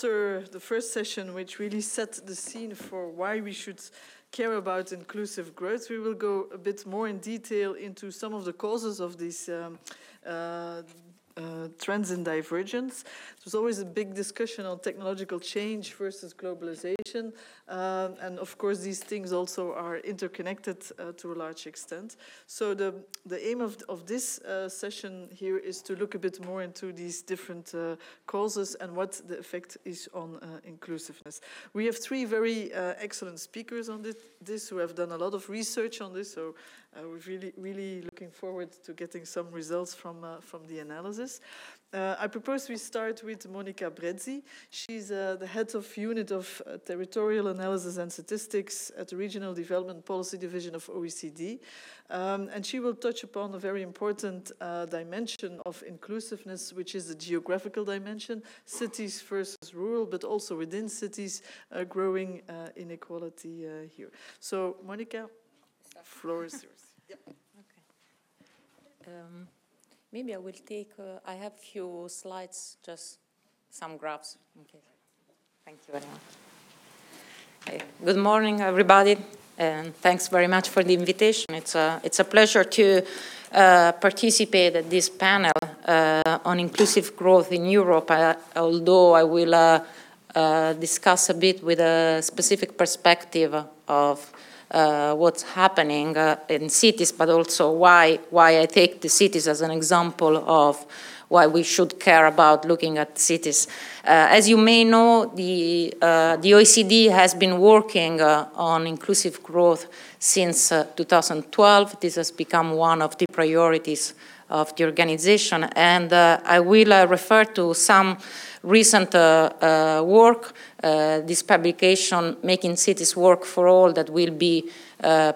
after the first session, which really set the scene for why we should care about inclusive growth, we will go a bit more in detail into some of the causes of these um, uh, uh, trends in divergence. There's always a big discussion on technological change versus globalization. Um, and of course, these things also are interconnected uh, to a large extent. So the, the aim of, of this uh, session here is to look a bit more into these different uh, causes and what the effect is on uh, inclusiveness. We have three very uh, excellent speakers on this, this, who have done a lot of research on this. So uh, we're really, really looking forward to getting some results from, from the analysis. Uh, I propose we start with Monica Brezzi. She's uh, the head of unit of uh, territorial analysis and statistics at the Regional Development Policy Division of OECD. Um, and she will touch upon a very important uh, dimension of inclusiveness, which is the geographical dimension, cities versus rural, but also within cities, uh, growing uh, inequality here. So, Monica, floor is yours. Yeah. Okay. Um. Maybe I will take, uh, I have few slides, just some graphs. Okay. Thank you very much. Good morning, everybody, and thanks very much for the invitation. It's a, it's a pleasure to uh, participate at this panel uh, on inclusive growth in Europe, although I will uh, uh, discuss a bit with a specific perspective of uh, what's happening uh, in cities, but also why, why I take the cities as an example of why we should care about looking at cities. Uh, as you may know, the, uh, the OECD has been working uh, on inclusive growth since uh, 2012. This has become one of the priorities of the organization, and I will refer to some recent uh, uh, work, uh, this publication, Making Cities Work for All, that will be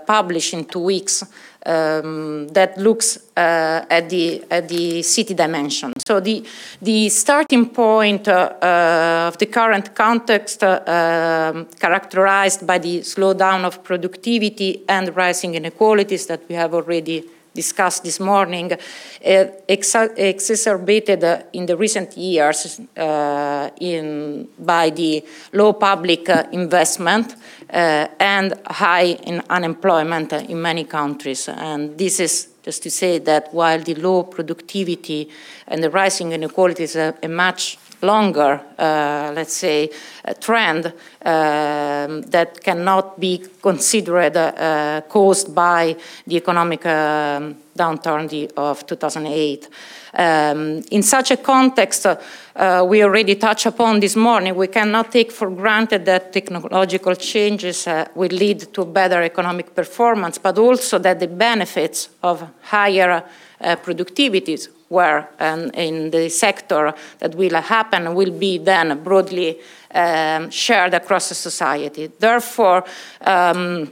published in two weeks, um, that looks uh, at the at the city dimension. So the the starting point uh, uh, of the current context, um, characterized by the slowdown of productivity and rising inequalities that we have already discussed this morning, uh, exacerbated uh, in the recent years uh, in, by the low public investment and high in unemployment in many countries. And this is just to say that while the low productivity and the rising inequalities are a much longer, uh, let's say, trend um, that cannot be considered uh, caused by the economic um, downturn of 2008. Um, in such a context, uh, we already touched upon this morning, we cannot take for granted that technological changes uh, will lead to better economic performance, but also that the benefits of higher uh, productivities where and in the sector that will happen will be then broadly um, shared across the society. Therefore, um,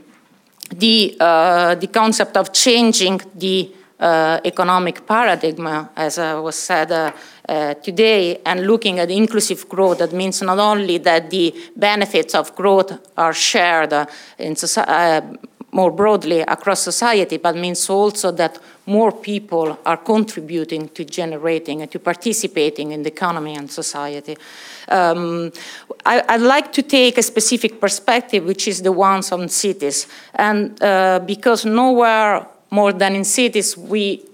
the, uh, the concept of changing the uh, economic paradigm, as uh, was said uh, uh, today, and looking at inclusive growth, that means not only that the benefits of growth are shared in society, more broadly across society, but means also that more people are contributing to generating and to participating in the economy and society. Um, I, would like to take a specific perspective, which is the ones on cities. And uh, because nowhere more than in cities, we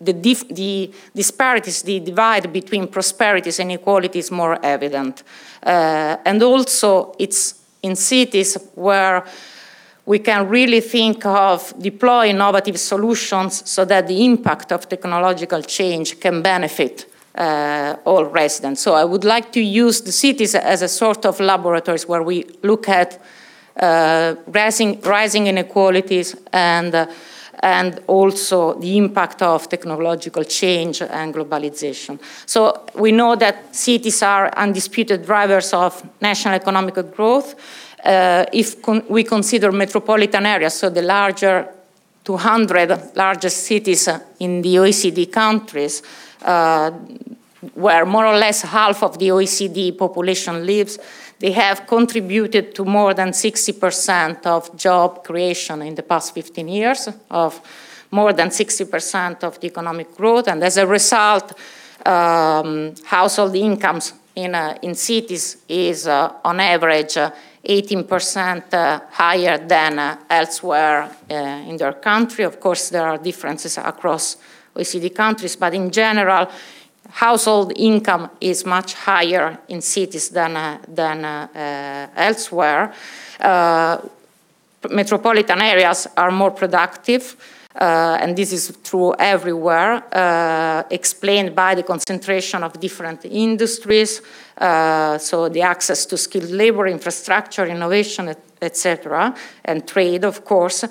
the, the, disparities, the divide between prosperities and inequality is more evident. Uh, and also, it's in cities where we can really think of deploy innovative solutions so that the impact of technological change can benefit uh, all residents. So I would like to use the cities as a sort of laboratories where we look at uh, rising, rising, inequalities and, uh, and also the impact of technological change and globalization. So we know that cities are undisputed drivers of national economic growth uh, if con we consider metropolitan areas, so the larger 200 largest cities in the OECD countries, uh, where more or less half of the OECD population lives, they have contributed to more than 60% of job creation in the past 15 years, of more than 60% of the economic growth, and as a result, um, household incomes in, uh, in cities is uh, on average 18% uh, higher than uh, elsewhere uh, in their country. Of course, there are differences across OECD countries, but in general, household income is much higher in cities than, uh, than uh, elsewhere. Uh, metropolitan areas are more productive. Uh, and this is true everywhere, uh, explained by the concentration of different industries, uh, so the access to skilled labor, infrastructure, innovation, etc., and trade, of course.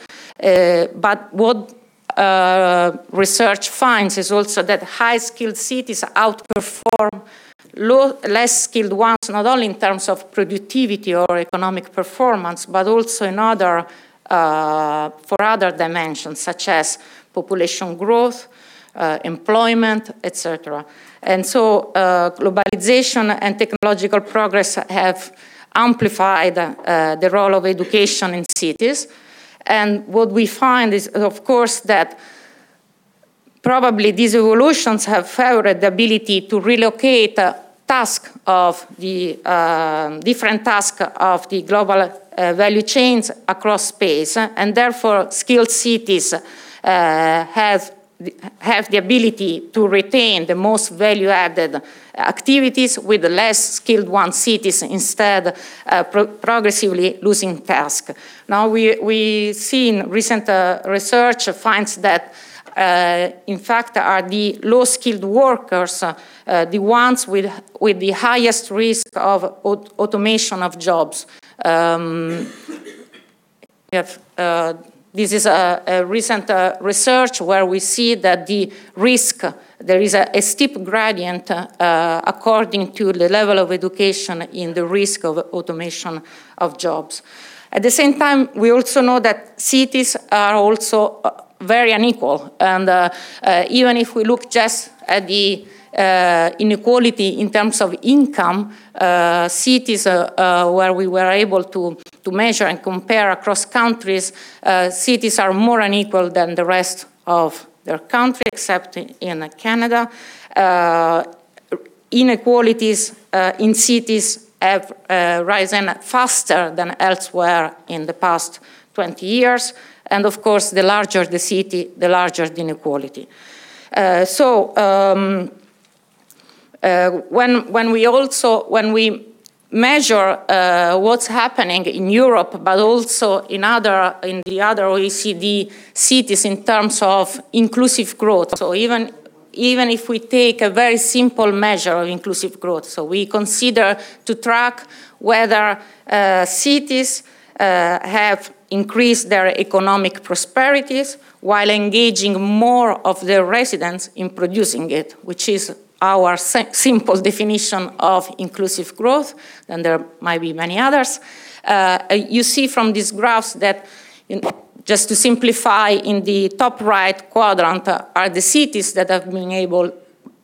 but what uh, research finds is also that high skilled cities outperform low, less skilled ones, not only in terms of productivity or economic performance, but also in other uh, for other dimensions such as population growth, uh, employment, etc. And so uh, globalization and technological progress have amplified uh, the role of education in cities. And what we find is, of course, that probably these evolutions have favored the ability to relocate tasks of the uh, different tasks of the global uh, value chains across space, and therefore skilled cities uh, have have the ability to retain the most value-added activities with the less skilled one cities instead uh, pro progressively losing tasks. Now we, we see in recent uh, research finds that in fact are the low-skilled workers uh, the ones with, with the highest risk of automation of jobs. Um, have, uh, this is a, a recent uh, research where we see that the risk, there is a, a steep gradient uh, according to the level of education in the risk of automation of jobs. At the same time, we also know that cities are also uh, very unequal. And uh, uh, even if we look just at the uh, inequality in terms of income, uh, cities uh, uh, where we were able to, to measure and compare across countries, cities are more unequal than the rest of their country, except in Canada. inequalities in cities have risen faster than elsewhere in the past 20 years. And of course, the larger the city, the larger the inequality. Uh, so um, uh, when, when we also, when we measure uh, what's happening in Europe, but also in, other, in the other OECD cities in terms of inclusive growth. So even, even if we take a very simple measure of inclusive growth, so we consider to track whether uh, cities uh, have increased their economic prosperities while engaging more of their residents in producing it, which is our simple definition of inclusive growth, then there might be many others. Uh, you see from these graphs that, you know, just to simplify, in the top right quadrant uh, are the cities that have been able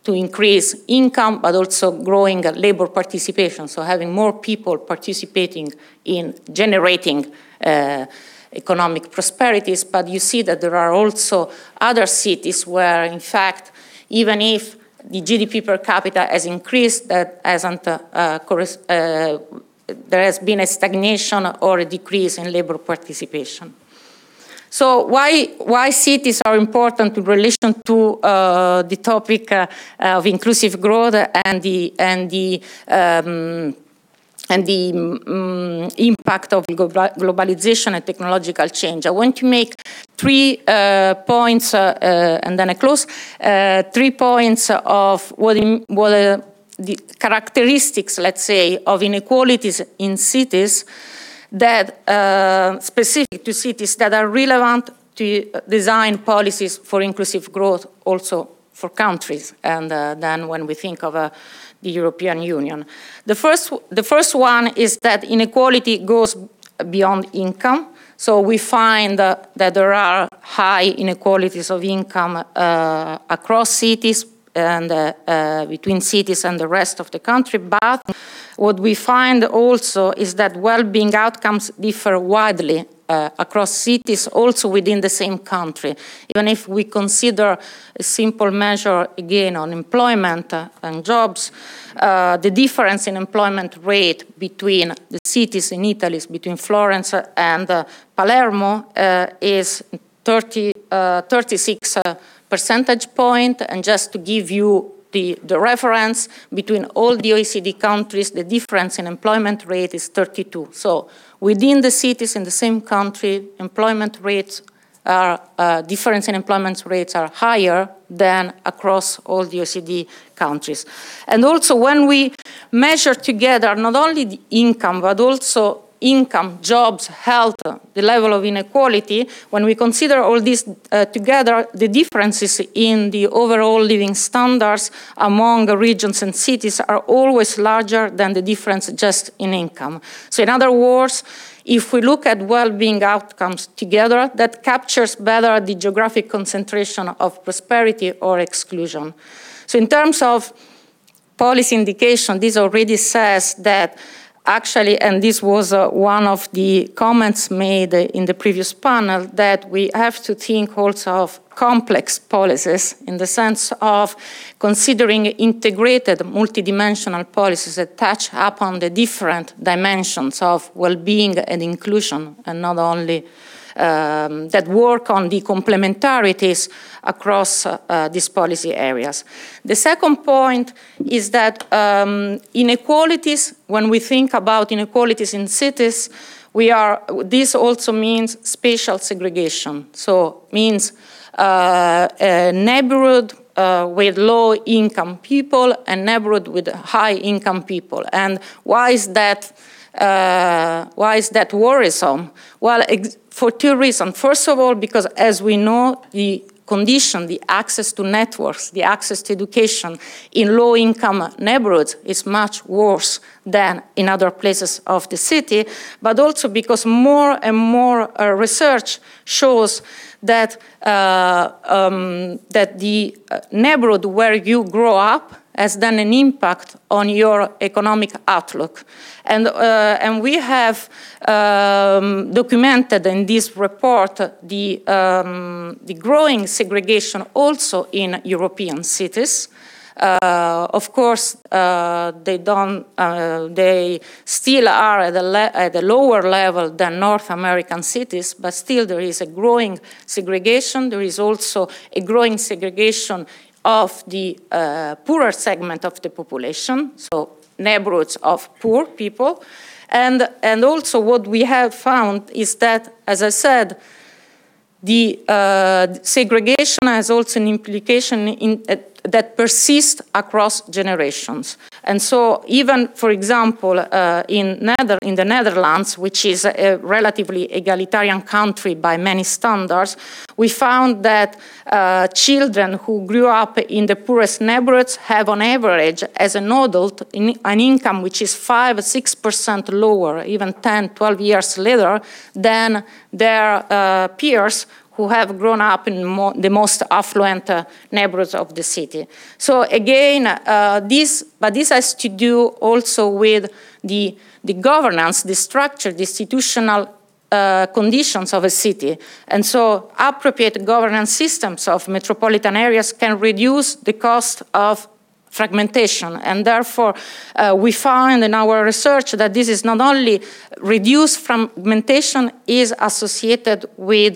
to increase income, but also growing labor participation, so having more people participating in generating uh, economic prosperities. But you see that there are also other cities where, in fact, even if the GDP per capita has increased, that hasn't, uh, uh, there has been a stagnation or a decrease in labor participation. So why, why cities are important in relation to uh, the topic uh, of inclusive growth and the, and the um, and the um, impact of globalization and technological change. I want to make three uh, points, uh, uh, and then I close, uh, three points of what, in, what the characteristics, let's say, of inequalities in cities that uh, specific to cities that are relevant to design policies for inclusive growth also for countries. And then when we think of a the European Union. The first, the first one is that inequality goes beyond income. So we find uh, that there are high inequalities of income uh, across cities, and uh, uh, between cities and the rest of the country. But what we find also is that well-being outcomes differ widely uh, across cities, also within the same country. Even if we consider a simple measure, again, on employment uh, and jobs, uh, the difference in employment rate between the cities in Italy, between Florence and uh, Palermo, is 30, uh, 36 percentage point. And just to give you the, the, reference between all the OECD countries, the difference in employment rate is 32. So within the cities in the same country, employment rates are, uh, difference in employment rates are higher than across all the OECD countries. And also when we measure together not only the income, but also income, jobs, health, the level of inequality, when we consider all this uh, together, the differences in the overall living standards among regions and cities are always larger than the difference just in income. So in other words, if we look at well-being outcomes together, that captures better the geographic concentration of prosperity or exclusion. So in terms of policy indication, this already says that actually, and this was uh, one of the comments made in the previous panel, that we have to think also of complex policies in the sense of considering integrated multidimensional policies that touch upon the different dimensions of well-being and inclusion and not only um, that work on the complementarities across uh, these policy areas. The second point is that um, inequalities, when we think about inequalities in cities, we are, this also means spatial segregation. So means uh, a neighborhood uh, with low income people and neighborhood with high income people. And why is that? Uh, why is that worrisome? Well, for two reasons. First of all, because as we know, the condition, the access to networks, the access to education in low income neighborhoods is much worse than in other places of the city, but also because more and more uh, research shows that, uh, um, that the uh, neighborhood where you grow up has done an impact on your economic outlook. And, uh, and we have um, documented in this report the, um, the growing segregation also in European cities. Uh, of course, uh, they don't. Uh, they still are at a, at a, lower level than North American cities, but still there is a growing segregation. There is also a growing segregation of the uh, poorer segment of the population, so neighborhoods of poor people. And, and also what we have found is that, as I said, the uh, segregation has also an implication in, uh, that persist across generations. And so even, for example, uh, in, Nether in the Netherlands, which is a relatively egalitarian country by many standards, we found that uh, children who grew up in the poorest neighborhoods have on average, as an adult, in, an income which is 5 6% lower, even 10, 12 years later, than their uh, peers who have grown up in mo the most affluent uh, neighborhoods of the city. So again, uh, this, but this has to do also with the, the governance, the structure, the institutional uh, conditions of a city. And so appropriate governance systems of metropolitan areas can reduce the cost of fragmentation. And therefore, uh, we find in our research that this is not only reduced fragmentation is associated with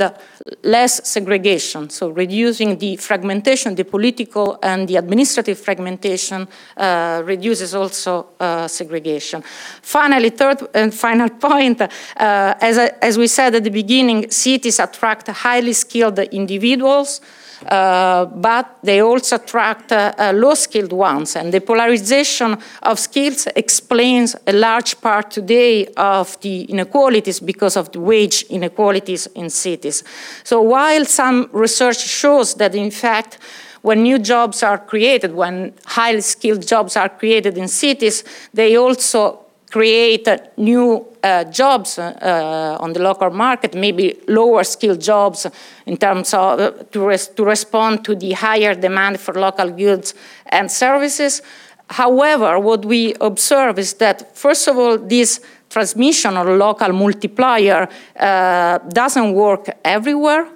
less segregation. So reducing the fragmentation, the political and the administrative fragmentation uh, reduces also uh, segregation. Finally, third and final point, uh, as, I, as we said at the beginning, cities attract highly skilled individuals but they also attract uh, uh, low-skilled ones. And the polarization of skills explains a large part today of the inequalities because of the wage inequalities in cities. So while some research shows that, in fact, when new jobs are created, when highly skilled jobs are created in cities, they also create uh, new uh, jobs uh, on the local market, maybe lower skilled jobs in terms of uh, to, res to respond to the higher demand for local goods and services. However, what we observe is that, first of all, this transmission or local multiplier uh, doesn't work everywhere.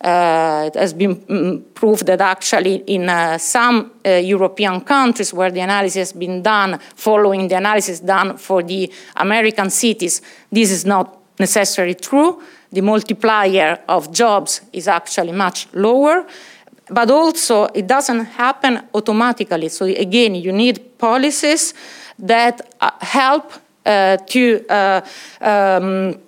Uh, it has been mm, proved that actually in uh, some uh, European countries where the analysis has been done, following the analysis done for the American cities, this is not necessarily true. The multiplier of jobs is actually much lower, but also it doesn't happen automatically. So again, you need policies that help uh, to uh, um,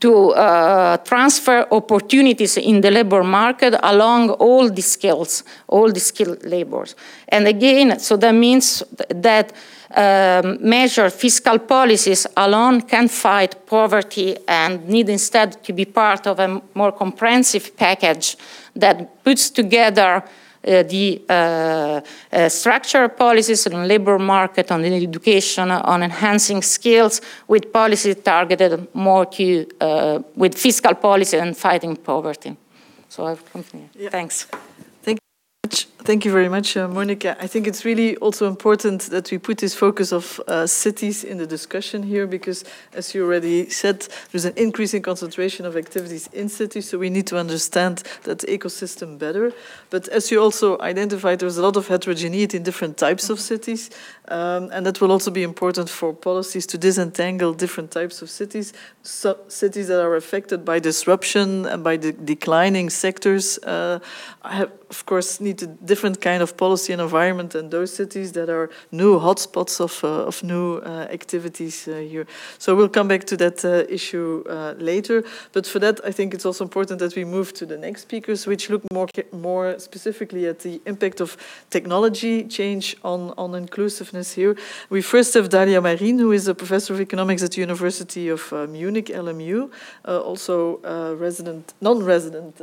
to uh, transfer opportunities in the labor market along all the skills, all the skilled labors. And again, so that means that um, measure fiscal policies alone can fight poverty and need instead to be part of a more comprehensive package that puts together the uh, uh, structural policies on labor market, on education, on enhancing skills, with policies targeted more to, with fiscal policy and fighting poverty. So I've continued. Yeah. Thanks. Thank you very much, uh, Monica. I think it's really also important that we put this focus of uh, cities in the discussion here because, as you already said, there's an increasing concentration of activities in cities, so we need to understand that ecosystem better. But as you also identified, there's a lot of heterogeneity in different types of cities, um, and that will also be important for policies to disentangle different types of cities. So cities that are affected by disruption and by the declining sectors uh, have, of course, need a different kind of policy and environment than those cities that are new hotspots of, uh, of new uh, activities uh, here. So we'll come back to that uh, issue uh, later. But for that, I think it's also important that we move to the next speakers, which look more, more specifically at the impact of technology change on, on inclusiveness here. We first have Dalia Marin, who is a professor of economics at the University of Munich, LMU, also resident, non-resident,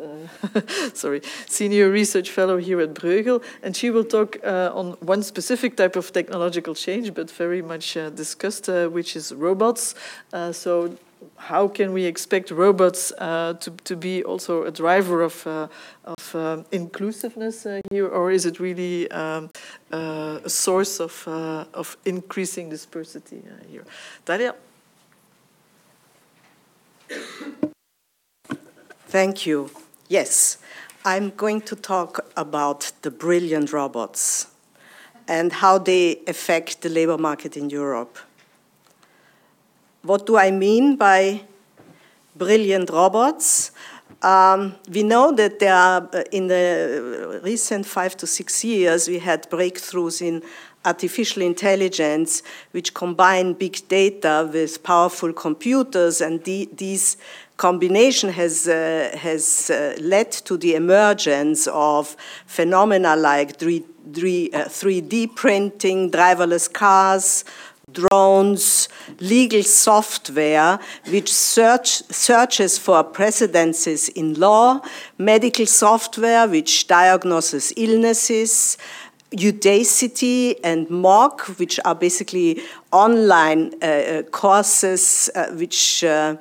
sorry, senior research fellow here at Bruegel, and she will talk uh, on one specific type of technological change, but very much uh, discussed, uh, which is robots. Uh, so how can we expect robots uh, to, to be also a driver of, uh, of inclusiveness here, or is it really um, a source of, of increasing dispersity here? Dalia? Thank you. Yes. I'm going to talk about the brilliant robots and how they affect the labor market in Europe. What do I mean by brilliant robots? Um, we know that there are, uh, in the recent five to six years, we had breakthroughs in artificial intelligence, which combine big data with powerful computers, and the, these combination has, uh, has uh, led to the emergence of phenomena like 3, 3, uh, 3D printing, driverless cars, drones, legal software which search, searches for precedences in law, medical software which diagnoses illnesses, Udacity and MOOC, which are basically online uh, uh courses uh, which uh,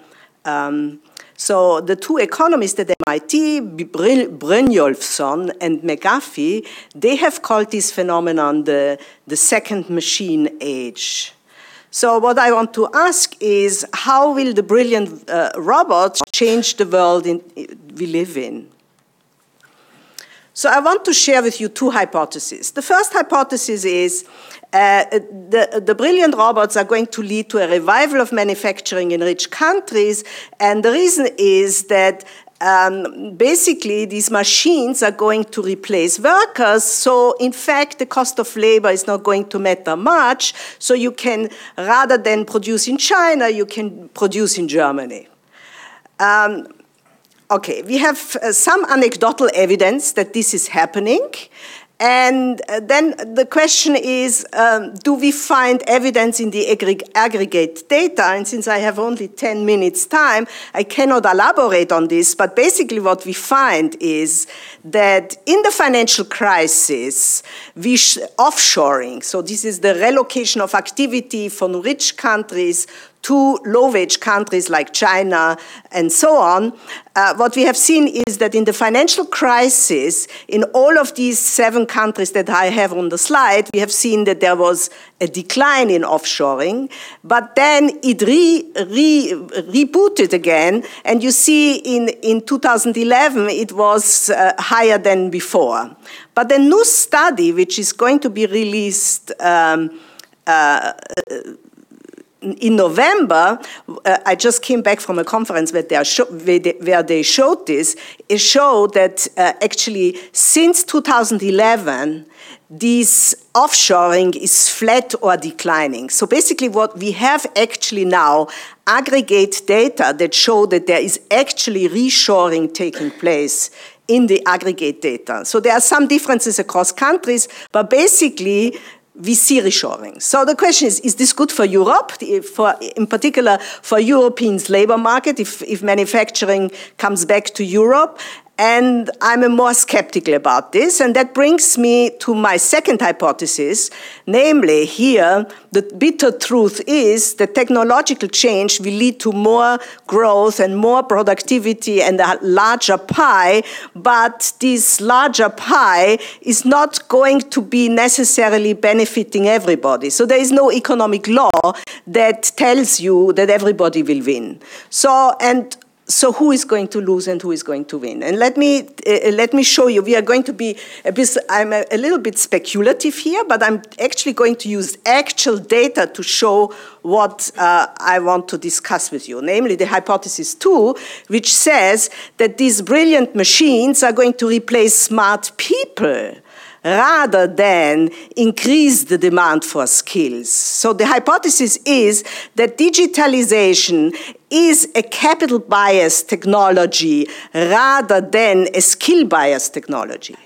um, so the two economists at MIT, Brynjolfsson and McAfee, they have called this phenomenon the, the second machine age. So what I want to ask is, how will the brilliant uh, robots change the world in, we live in? So I want to share with you two hypotheses. The first hypothesis is uh, the, the brilliant robots are going to lead to a revival of manufacturing in rich countries, and the reason is that um, basically these machines are going to replace workers. So in fact, the cost of labor is not going to matter much. So you can, rather than produce in China, you can produce in Germany. Um, okay, we have uh, some anecdotal evidence that this is happening. And uh, then the question is, um, do we find evidence in the aggregate data? And since I have only 10 minutes time, I cannot elaborate on this, but basically what we find is that in the financial crisis, we offshoring, so this is the relocation of activity from rich countries to low-wage countries like China and so on, uh, what we have seen is that in the financial crisis, in all of these seven countries that I have on the slide, we have seen that there was a decline in offshoring, but then it re, re, rebooted again, and you see in, in 2011 it was uh, higher than before. But the new study, which is going to be released um, uh, in November, uh, I just came back from a conference where they, where they, where they showed this. It showed that uh, actually since 2011, this offshoring is flat or declining. So basically, what we have actually now aggregate data that show that there is actually reshoring taking place in the aggregate data. So there are some differences across countries, but basically reshoring. So the question is, is this good for Europe, for, in particular for Europeans' labor market, if, if manufacturing comes back to Europe? And I'm more skeptical about this. And that brings me to my second hypothesis. Namely, here, the bitter truth is that technological change will lead to more growth and more productivity and a larger pie. But this larger pie is not going to be necessarily benefiting everybody. So there is no economic law that tells you that everybody will win. So, and so who is going to lose and who is going to win? And let me uh, let me show you. We are going to be a bit. I'm a, a, little bit speculative here, but I'm actually going to use actual data to show what uh, I want to discuss with you. Namely, the hypothesis two, which says that these brilliant machines are going to replace smart people rather than increase the demand for skills. So the hypothesis is that digitalization is a capital bias technology rather than a skill bias technology.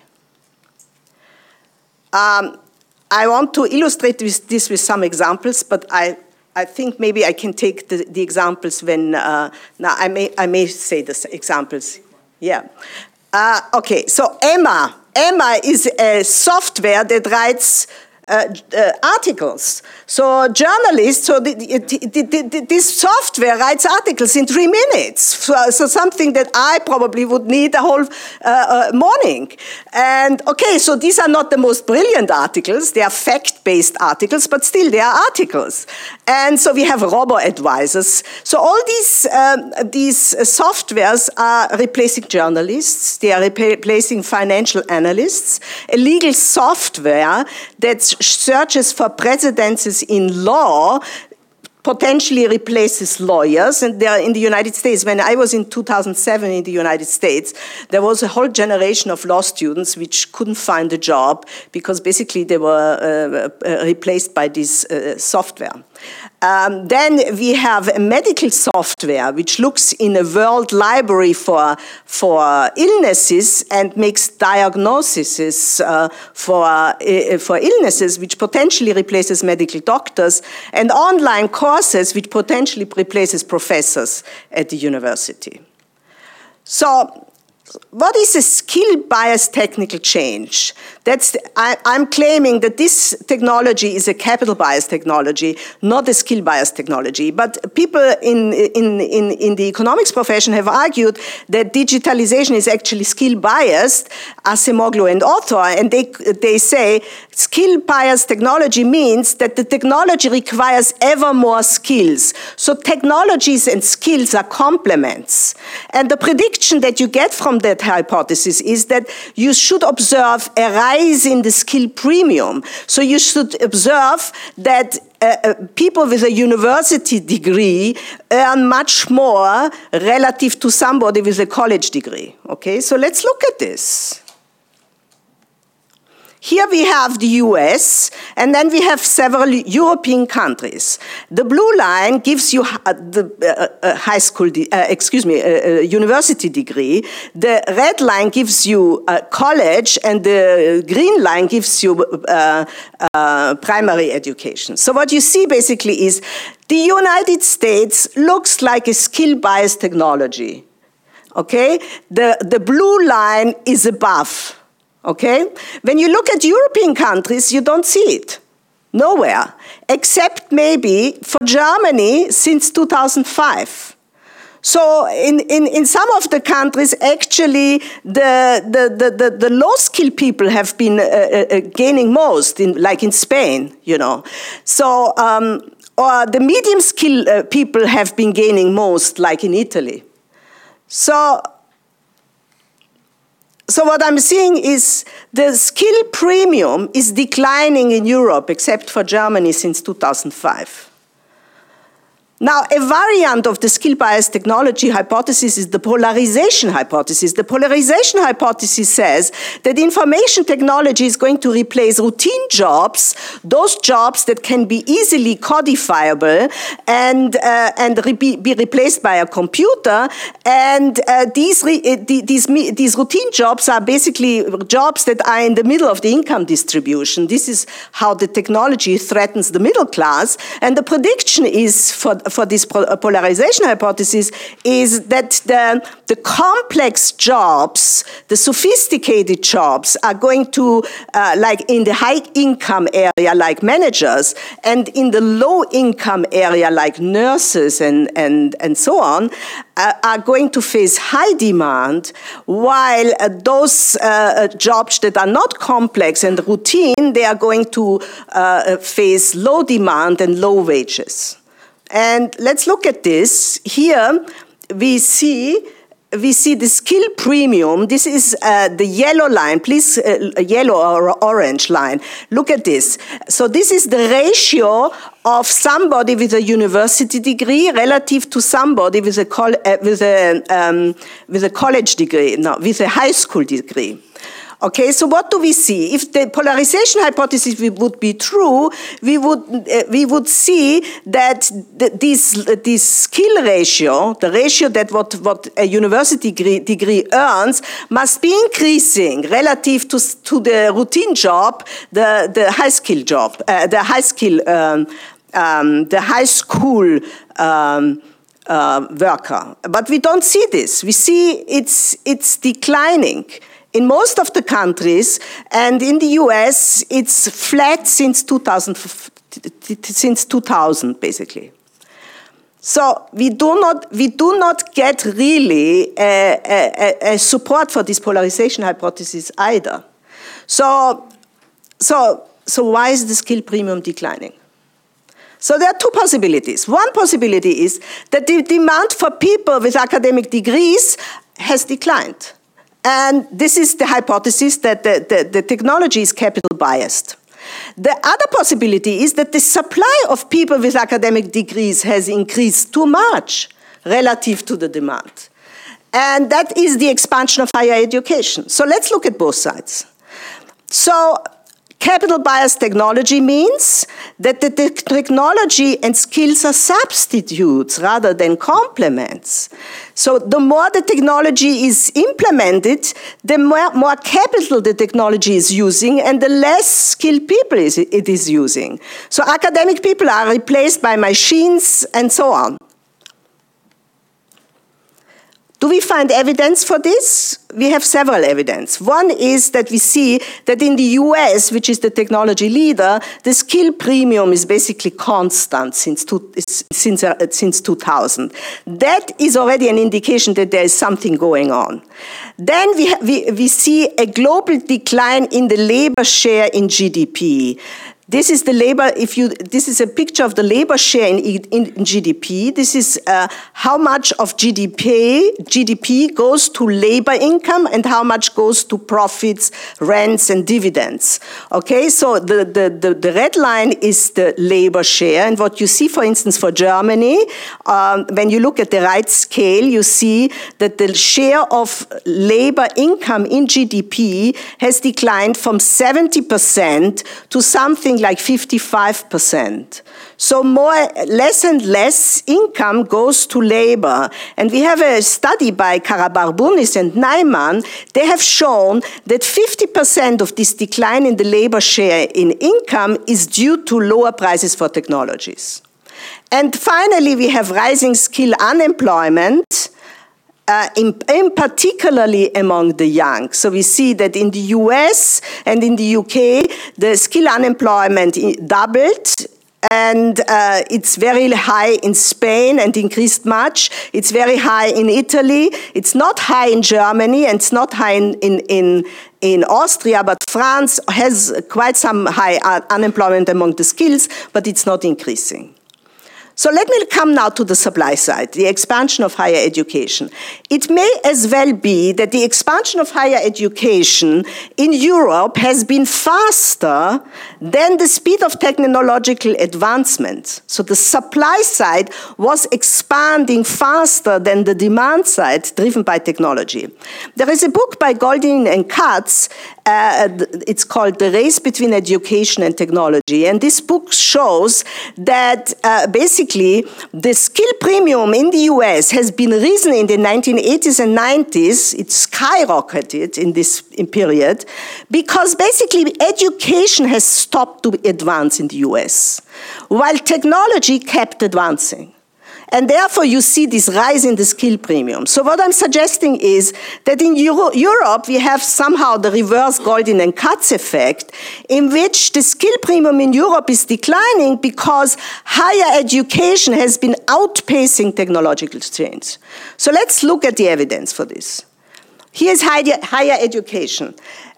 Um, I want to illustrate this with some examples, but I, I think maybe I can take the, the examples when, uh, now I may, I may say the examples. Yeah. Uh, okay, so Emma Emma is a software that writes articles. So journalists, so the, the, the, this software writes articles in three minutes. So, so, something that I probably would need a whole uh, uh, morning. And okay, so these are not the most brilliant articles. They are fact-based articles, but still they are articles. And so we have robo advisors. So all these um, these softwares are replacing journalists. They are replacing financial analysts. A legal software that's searches for precedences in law potentially replaces lawyers. And there in the United States, when I was in 2007 in the United States, there was a whole generation of law students which couldn't find a job because basically they were uh, uh, replaced by this uh, software. Um, then we have medical software which looks in a world library for, for illnesses and makes diagnoses uh, for, uh, for illnesses, which potentially replaces medical doctors, and online courses which potentially replaces professors at the university. So what is a skill bias technical change? That's the, I, am claiming that this technology is a capital bias technology, not a skill bias technology. But people in, in, in, in the economics profession have argued that digitalization is actually skill biased, Acemoglu and Autor, and they, they say skill bias technology means that the technology requires ever more skills. So technologies and skills are complements. And the prediction that you get from that hypothesis is that you should observe a rise in the skill premium. So you should observe that uh, uh, people with a university degree earn much more relative to somebody with a college degree. Okay, so let's look at this. Here we have the US, and then we have several European countries. The blue line gives you uh, the uh, uh, high school, uh, excuse me, uh, university degree. The red line gives you a college, and the green line gives you primary education. So what you see basically is the United States looks like a skill-biased technology. Okay, the the blue line is above Okay? When you look at European countries, you don't see it. Nowhere. Except maybe for Germany since 2005. So in, in, in some of the countries, actually, the, the, the, the, the low-skilled people have been uh, uh, uh, gaining most, in, like in Spain, you know. So, um, or the medium-skilled uh, people have been gaining most, like in Italy. So so what I'm seeing is the skill premium is declining in Europe, except for Germany since 2005. Now, a variant of the skill bias technology hypothesis is the polarization hypothesis. The polarization hypothesis says that information technology is going to replace routine jobs, those jobs that can be easily codifiable and, uh, and re be replaced by a computer. And uh, these, uh, these, these routine jobs are basically jobs that are in the middle of the income distribution. This is how the technology threatens the middle class. And the prediction is for for this uh, polarization hypothesis is that the, the complex jobs, the sophisticated jobs, are going to, uh, like in the high income area, like managers, and in the low income area, like nurses and, and, and so on, uh, are going to face high demand, while uh, those uh, uh jobs that are not complex and routine, they are going to face low demand and low wages. And let's look at this. Here we see we see the skill premium. This is uh, the yellow line, please, uh, yellow or orange line. Look at this. So this is the ratio of somebody with a university degree relative to somebody with a, uh, with a, um, with a college degree, no, with a high school degree. Okay, so what do we see? If the polarization hypothesis would be true, we would, uh, we would see that this, uh, this skill ratio, the ratio that what, what a university degree, degree earns, must be increasing relative to, to the routine job, the, the high skill job, uh, the high skill, um, um, the high school um, uh, worker. But we don't see this. We see it's, it's declining in most of the countries, and in the US, it's flat since 2000, since 2000 basically. So we do not, we do not get really a, a, a support for this polarization hypothesis either. So, so, so why is the skill premium declining? So there are two possibilities. One possibility is that the demand for people with academic degrees has declined. And this is the hypothesis that the, the, the, technology is capital biased. The other possibility is that the supply of people with academic degrees has increased too much relative to the demand. And that is the expansion of higher education. So let's look at both sides. So Capital bias technology means that the technology and skills are substitutes rather than complements. So the more the technology is implemented, the more, more capital the technology is using and the less skilled people it is using. So academic people are replaced by machines and so on. Do we find evidence for this? We have several evidence. One is that we see that in the US, which is the technology leader, the skill premium is basically constant since, two, since, uh, since 2000. That is already an indication that there is something going on. Then we, we, we see a global decline in the labor share in GDP. This is the labor, if you, this is a picture of the labor share in, in, in GDP. This is uh, how much of GDP, GDP goes to labor income and how much goes to profits, rents, and dividends. Okay, so the, the, the, the red line is the labor share. And what you see, for instance, for Germany, um, when you look at the right scale, you see that the share of labor income in GDP has declined from 70% to something something like 55%. So more, less and less income goes to labor. And we have a study by Karabarbounis and Neiman. They have shown that 50% of this decline in the labor share in income is due to lower prices for technologies. And finally, we have rising skill unemployment. Uh, in, in, particularly among the young. So we see that in the US and in the UK, the skill unemployment doubled. And uh, it's very high in Spain and increased much. It's very high in Italy. It's not high in Germany and it's not high in, in, in, in Austria, but France has quite some high uh, unemployment among the skills, but it's not increasing. So let me come now to the supply side, the expansion of higher education. It may as well be that the expansion of higher education in Europe has been faster than the speed of technological advancement. So the supply side was expanding faster than the demand side driven by technology. There is a book by Goldin and Katz uh, it's called The Race Between Education and Technology. And this book shows that uh, basically the skill premium in the US has been risen in the 1980s and 90s. It skyrocketed in this period because basically education has stopped to advance in the US while technology kept advancing. And therefore, you see this rise in the skill premium. So, what I'm suggesting is that in Euro Europe, we have somehow the reverse Goldin and Katz effect, in which the skill premium in Europe is declining because higher education has been outpacing technological change. So, let's look at the evidence for this. Here's higher, education.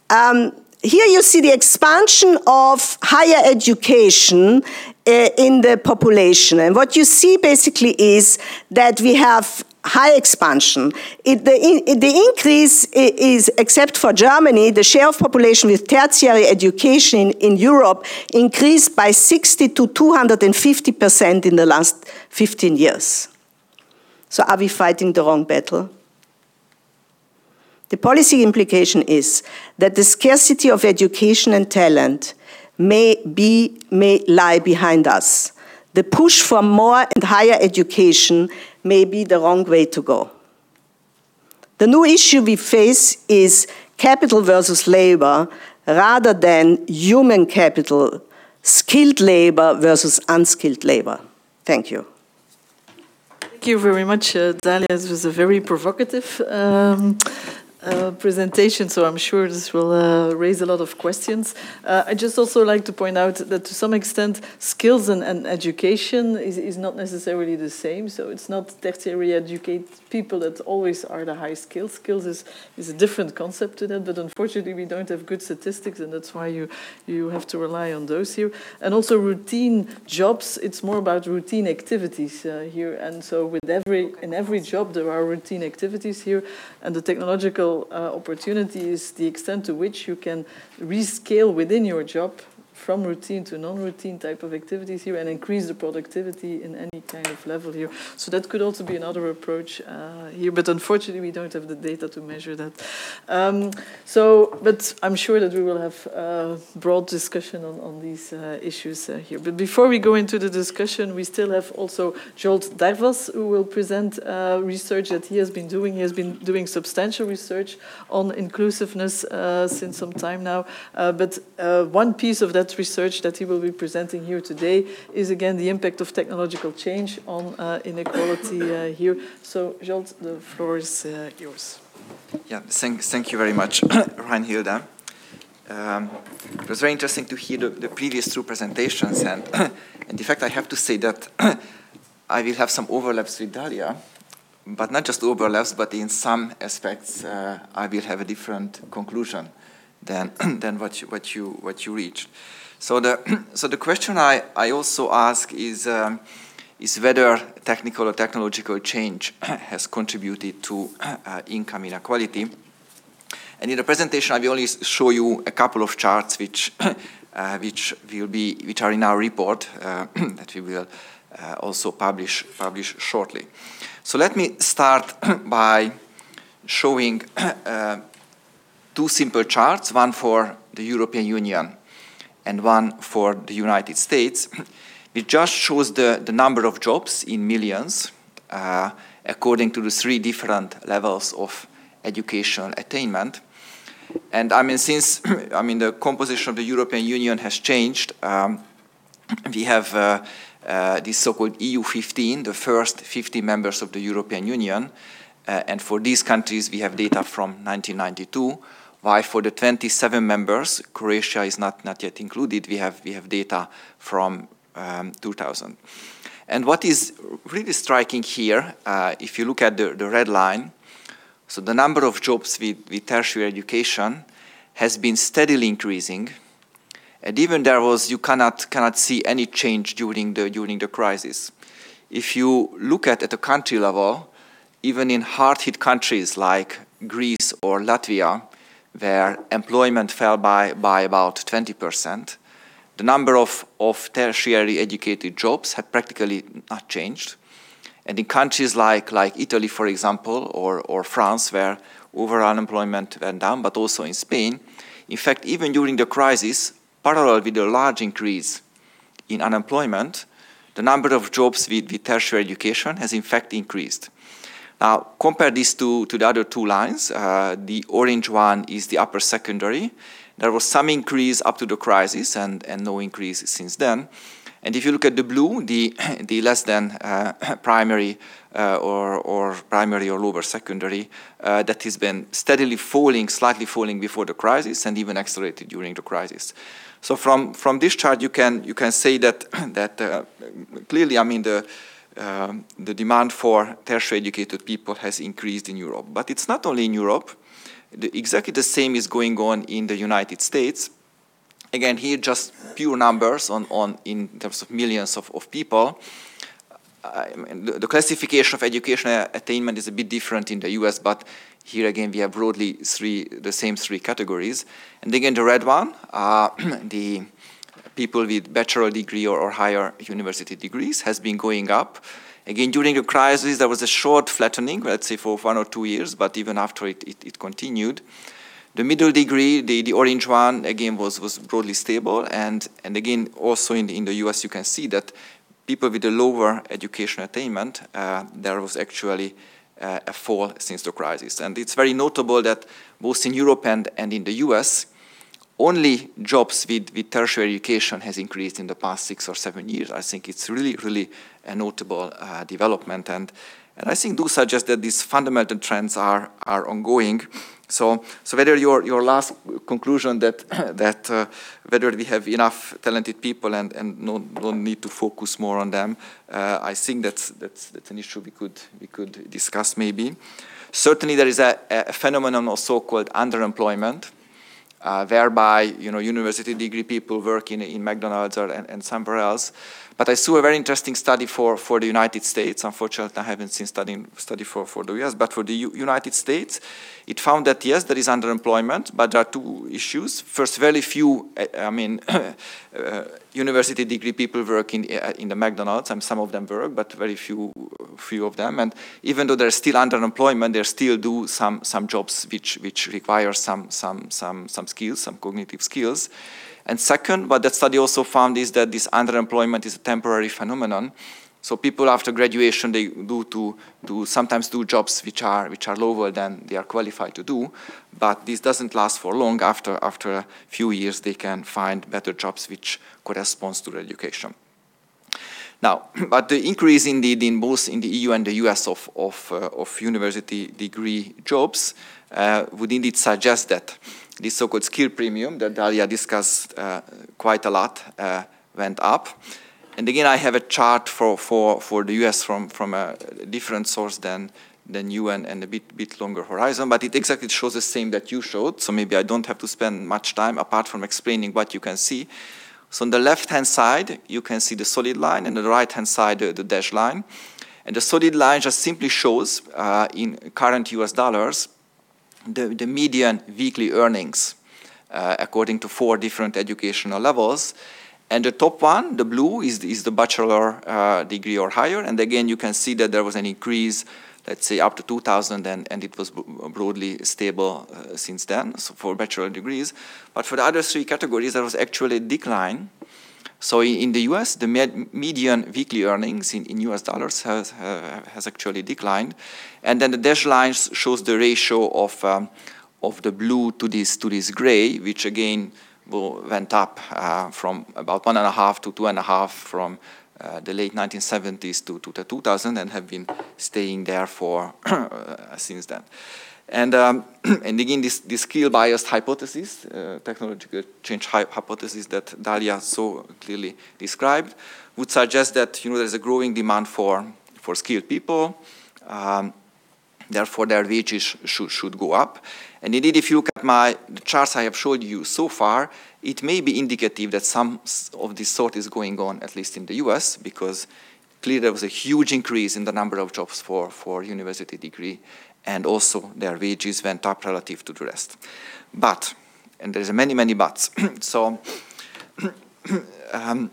Um, here you see the expansion of higher education uh, in the population. And what you see basically is that we have high expansion. It, the, in, the increase is, except for Germany, the share of population with tertiary education in, in Europe increased by 60 to 250% in the last 15 years. So are we fighting the wrong battle? The policy implication is that the scarcity of education and talent may, be, may lie behind us. The push for more and higher education may be the wrong way to go. The new issue we face is capital versus labor rather than human capital, skilled labor versus unskilled labor. Thank you. Thank you very much, uh, Dalia. It was a very provocative um, uh, presentation, so I'm sure this will uh, raise a lot of questions. Uh, I just also like to point out that to some extent, skills and, and education is, is, not necessarily the same. So it's not tertiary educate people that always are the high skills. Skills is, is a different concept to that, but unfortunately we don't have good statistics, and that's why you, you have to rely on those here. And also routine jobs, it's more about routine activities uh, here. And so with every, in every job there are routine activities here, and the technological uh, opportunity is the extent to which you can rescale within your job from routine to non-routine type of activities here and increase the productivity in any kind of level here. So that could also be another approach uh, here, but unfortunately we don't have the data to measure that. Um, so, but I'm sure that we will have a broad discussion on, on these uh, issues uh, here. But before we go into the discussion, we still have also Zsolt Darvas who will present uh, research that he has been doing. He has been doing substantial research on inclusiveness uh, since some time now, uh, but one piece of that research that he will be presenting here today is again the impact of technological change on uh, inequality uh, here. So, Zsolt, the floor is uh, yours. Yeah, thank, thank you very much, Reinhilde. Um, it was very interesting to hear the, the previous two presentations, and, and in fact, I have to say that I will have some overlaps with Dalia, but not just overlaps, but in some aspects, uh, I will have a different conclusion than, than what, you, what, you, what you reached. So the, so the question I, I also ask is, um, is whether technical or technological change has contributed to uh, income inequality. And in the presentation, I will only show you a couple of charts which, uh, which, will be, which are in our report uh, that we will uh, also publish, publish shortly. So let me start by showing uh, two simple charts, one for the European Union and one for the United States, which just shows the, the number of jobs in millions uh, according to the three different levels of educational attainment. And I mean, since I mean the composition of the European Union has changed, um, we have uh, uh, this so-called EU15, the first 50 members of the European Union, uh, and for these countries we have data from 1992. While for the 27 members, Croatia is not, not yet included, we have, we have data from um, 2000. And what is really striking here, uh, if you look at the, the red line, so the number of jobs with, with tertiary education has been steadily increasing. And even there was, you cannot, cannot see any change during the, during the crisis. If you look at at a country level, even in hard-hit countries like Greece or Latvia, where employment fell by, by about 20%, the number of, of tertiary educated jobs had practically not changed. And in countries like, like Italy, for example, or, or France, where overall unemployment went down, but also in Spain, in fact, even during the crisis, parallel with a large increase in unemployment, the number of jobs with, with tertiary education has in fact increased. Now, compare these two to the other two lines. Uh, the orange one is the upper secondary. There was some increase up to the crisis and, and no increase since then. And if you look at the blue, the, the less than uh, primary uh, or, or primary or lower secondary, uh, that has been steadily falling, slightly falling before the crisis and even accelerated during the crisis. So from, from this chart, you can, you can say that, that uh, clearly, I mean, the, um, the demand for tertiary educated people has increased in Europe. But it's not only in Europe. The, exactly the same is going on in the United States. Again, here just pure numbers on, on in terms of millions of, of people. I mean, the, the, classification of educational attainment is a bit different in the US, but here again we have broadly three, the same three categories. And again, the red one, uh, the people with bachelor degree or, or higher university degrees has been going up. Again, during the crisis, there was a short flattening, let's say for one or two years, but even after it, it, it continued. The middle degree, the, the orange one, again, was, was broadly stable. And, and again, also in the, in the US, you can see that people with a lower education attainment, uh, there was actually uh, a fall since the crisis. And it's very notable that both in Europe and, and in the US, only jobs with, with tertiary education has increased in the past six or seven years. I think it's really, really a notable uh, development. And, and I think do suggest that these fundamental trends are, are ongoing. So, so whether your, your last conclusion that, that uh, whether we have enough talented people and, and no, don't need to focus more on them, uh, I think that's, that's, that's an issue we could, we could discuss maybe. Certainly there is a, a phenomenon of so-called underemployment, uh, whereby you know university degree people work in, in McDonald's or, and, and somewhere else. But I saw a very interesting study for, for the United States. Unfortunately, I haven't seen study, study for, for the US, but for the U United States, it found that yes, there is underemployment, but there are two issues. First, very few, I mean, uh, university degree people work in, uh, in the McDonald's, and some of them work, but very few, few of them. And even though they're still underemployment, they still do some, some jobs which, which require some, some, some, some skills, some cognitive skills. And second, what that study also found is that this underemployment is a temporary phenomenon. So people after graduation, they do to do sometimes do jobs which are which are lower than they are qualified to do, but this doesn't last for long. After after a few years, they can find better jobs which corresponds to their education. Now, but the increase indeed in both in the EU and the US of of, uh, of university degree jobs uh, would indeed suggest that this so-called skill premium that Dalia discussed uh, quite a lot uh, went up. And again, I have a chart for, for, for the US from, from a different source than, than you and, and a bit, bit longer horizon, but it exactly shows the same that you showed, so maybe I don't have to spend much time apart from explaining what you can see. So on the left-hand side, you can see the solid line, and on the right-hand side, the, the dashed line. And the solid line just simply shows, uh, in current US dollars, the, the median weekly earnings uh, according to four different educational levels. And the top one, the blue, is, is the bachelor uh, degree or higher. And again, you can see that there was an increase, let's say up to 2000, and, and it was broadly stable uh, since then so for bachelor degrees. But for the other three categories, there was actually a decline. So in, in the US, the med median weekly earnings in, in US dollars has, uh, has actually declined. And then the dashed line shows the ratio of, um, of the blue to this, to this gray, which again went up uh, from about one and a half to two and a half from uh, the late 1970s to, to the 2000 and have been staying there for uh, since then. And, um, and again, this, this skill biased hypothesis, uh, technological change hy hypothesis that Dalia so clearly described, would suggest that you know, there's a growing demand for, for skilled people. Um, therefore, their wages should, should go up. And indeed, if you look at my the charts I have showed you so far, it may be indicative that some of this sort is going on, at least in the US, because clearly there was a huge increase in the number of jobs for, for university degree, and also their wages went up relative to the rest. But, and there's many, many buts. so, um,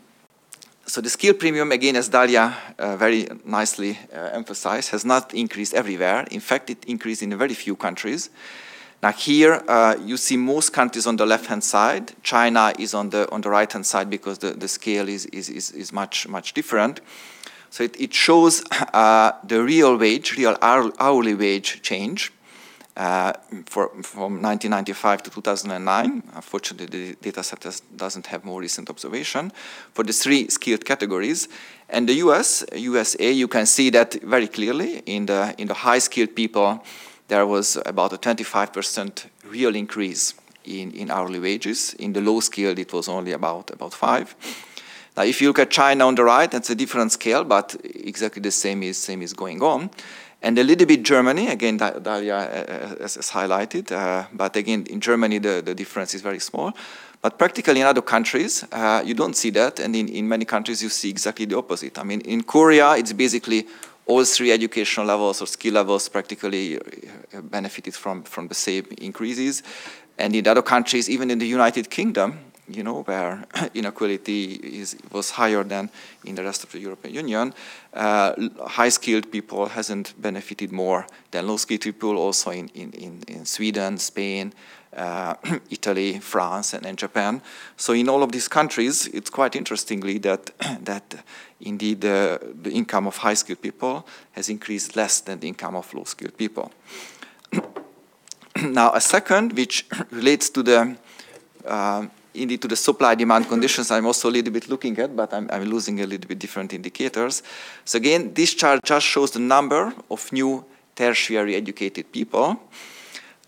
so the skill premium, again, as Dalia uh, very nicely uh, emphasized, has not increased everywhere. In fact, it increased in very few countries. Now here uh, you see most countries on the left-hand side. China is on the on the right-hand side because the, the scale is, is, is, is much, much different. So it, it shows uh, the real wage, real hourly wage change uh, for, from 1995 to 2009. Unfortunately, the data set has, doesn't have more recent observation for the three skilled categories. And the US, USA, you can see that very clearly in the, in the high skilled people, there was about a 25% real increase in, in hourly wages. In the low skilled, it was only about, about five. Now, if you look at China on the right, that's a different scale, but exactly the same is, same is going on. And a little bit Germany, again, Dalia uh, has, highlighted, uh, but again, in Germany, the, the difference is very small. But practically in other countries, uh, you don't see that, and in, in many countries, you see exactly the opposite. I mean, in Korea, it's basically all three educational levels or skill levels practically uh, benefited from, from the same increases. And in other countries, even in the United Kingdom, you know, where inequality is, was higher than in the rest of the European Union, uh, high-skilled people hasn't benefited more than low-skilled people, also in, in, in, Sweden, Spain, uh, Italy, France, and, and, Japan. So in all of these countries, it's quite interestingly that, that indeed the, the income of high-skilled people has increased less than the income of low-skilled people. now, a second, which relates to the uh, indeed to the supply-demand conditions I'm also a little bit looking at, but I'm, I'm, losing a little bit different indicators. So again, this chart just shows the number of new tertiary educated people.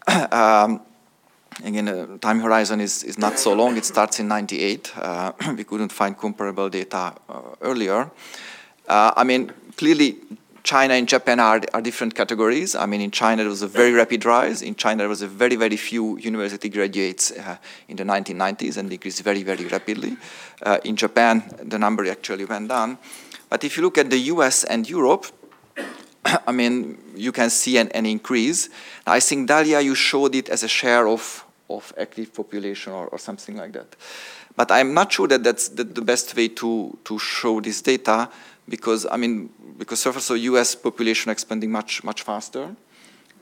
um, again, the time horizon is, is not so long. It starts in 98. Uh, we couldn't find comparable data uh, earlier. Uh, I mean, clearly China and Japan are, are different categories. I mean, in China, there was a very rapid rise. In China, there was a very, very few university graduates uh, in the 1990s and decreased very, very rapidly. Uh, in Japan, the number actually went down. But if you look at the US and Europe, I mean, you can see an, an increase. I think, Dalia, you showed it as a share of, of active population or, or something like that. But I'm not sure that that's the, the best way to, to show this data because, I mean, because first of U.S. population expanding much much faster.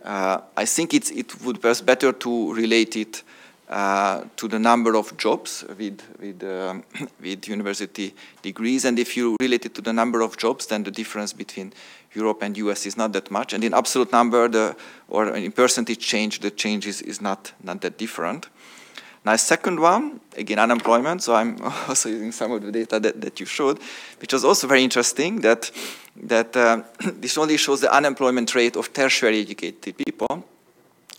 Uh, I think it's, it would be better to relate it uh, to the number of jobs with with, um, with university degrees, and if you relate it to the number of jobs, then the difference between Europe and US is not that much, and in absolute number, the or in percentage change, the change is, is not not that different. Now, second one, again, unemployment. So I'm also using some of the data that, that you showed, which was also very interesting that, that uh, this only shows the unemployment rate of tertiary educated people.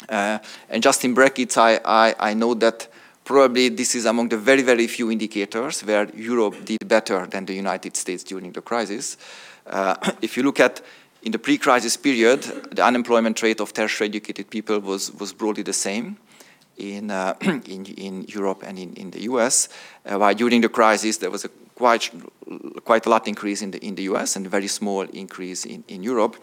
Uh, and just in brackets, I, I, I know that probably this is among the very, very few indicators where Europe did better than the United States during the crisis. Uh, if you look at in the pre-crisis period, the unemployment rate of tertiary educated people was, was broadly the same in, uh, in, in, Europe and in, in the US, uh, while during the crisis there was a quite, quite a lot increase in the, in the US and a very small increase in, in Europe.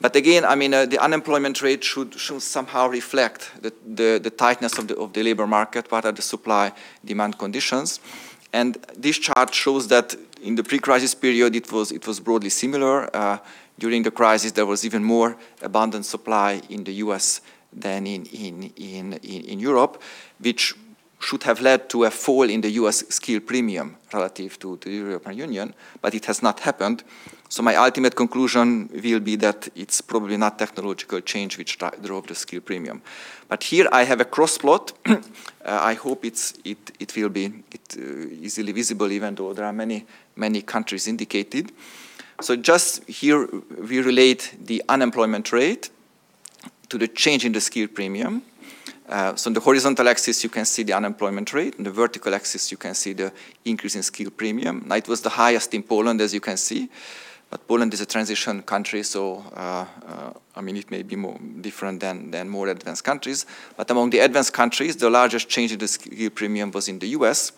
But again, I mean, uh, the unemployment rate should, should somehow reflect the, the, the, tightness of the, of the labor market, what are the supply-demand conditions. And this chart shows that in the pre-crisis period, it was, it was broadly similar. Uh, during the crisis, there was even more abundant supply in the US than in, in, in, in, Europe, which should have led to a fall in the US skill premium relative to, to the European Union, but it has not happened. So my ultimate conclusion will be that it's probably not technological change which drove the skill premium. But here I have a cross plot. uh, I hope it's, it, it will be it, uh, easily visible even though there are many, many countries indicated. So just here we relate the unemployment rate to the change in the skill premium. Uh, so on the horizontal axis, you can see the unemployment rate. On the vertical axis, you can see the increase in skill premium. Now, it was the highest in Poland, as you can see. But Poland is a transition country, so uh, uh, I mean, it may be more different than, than more advanced countries. But among the advanced countries, the largest change in the skill premium was in the US.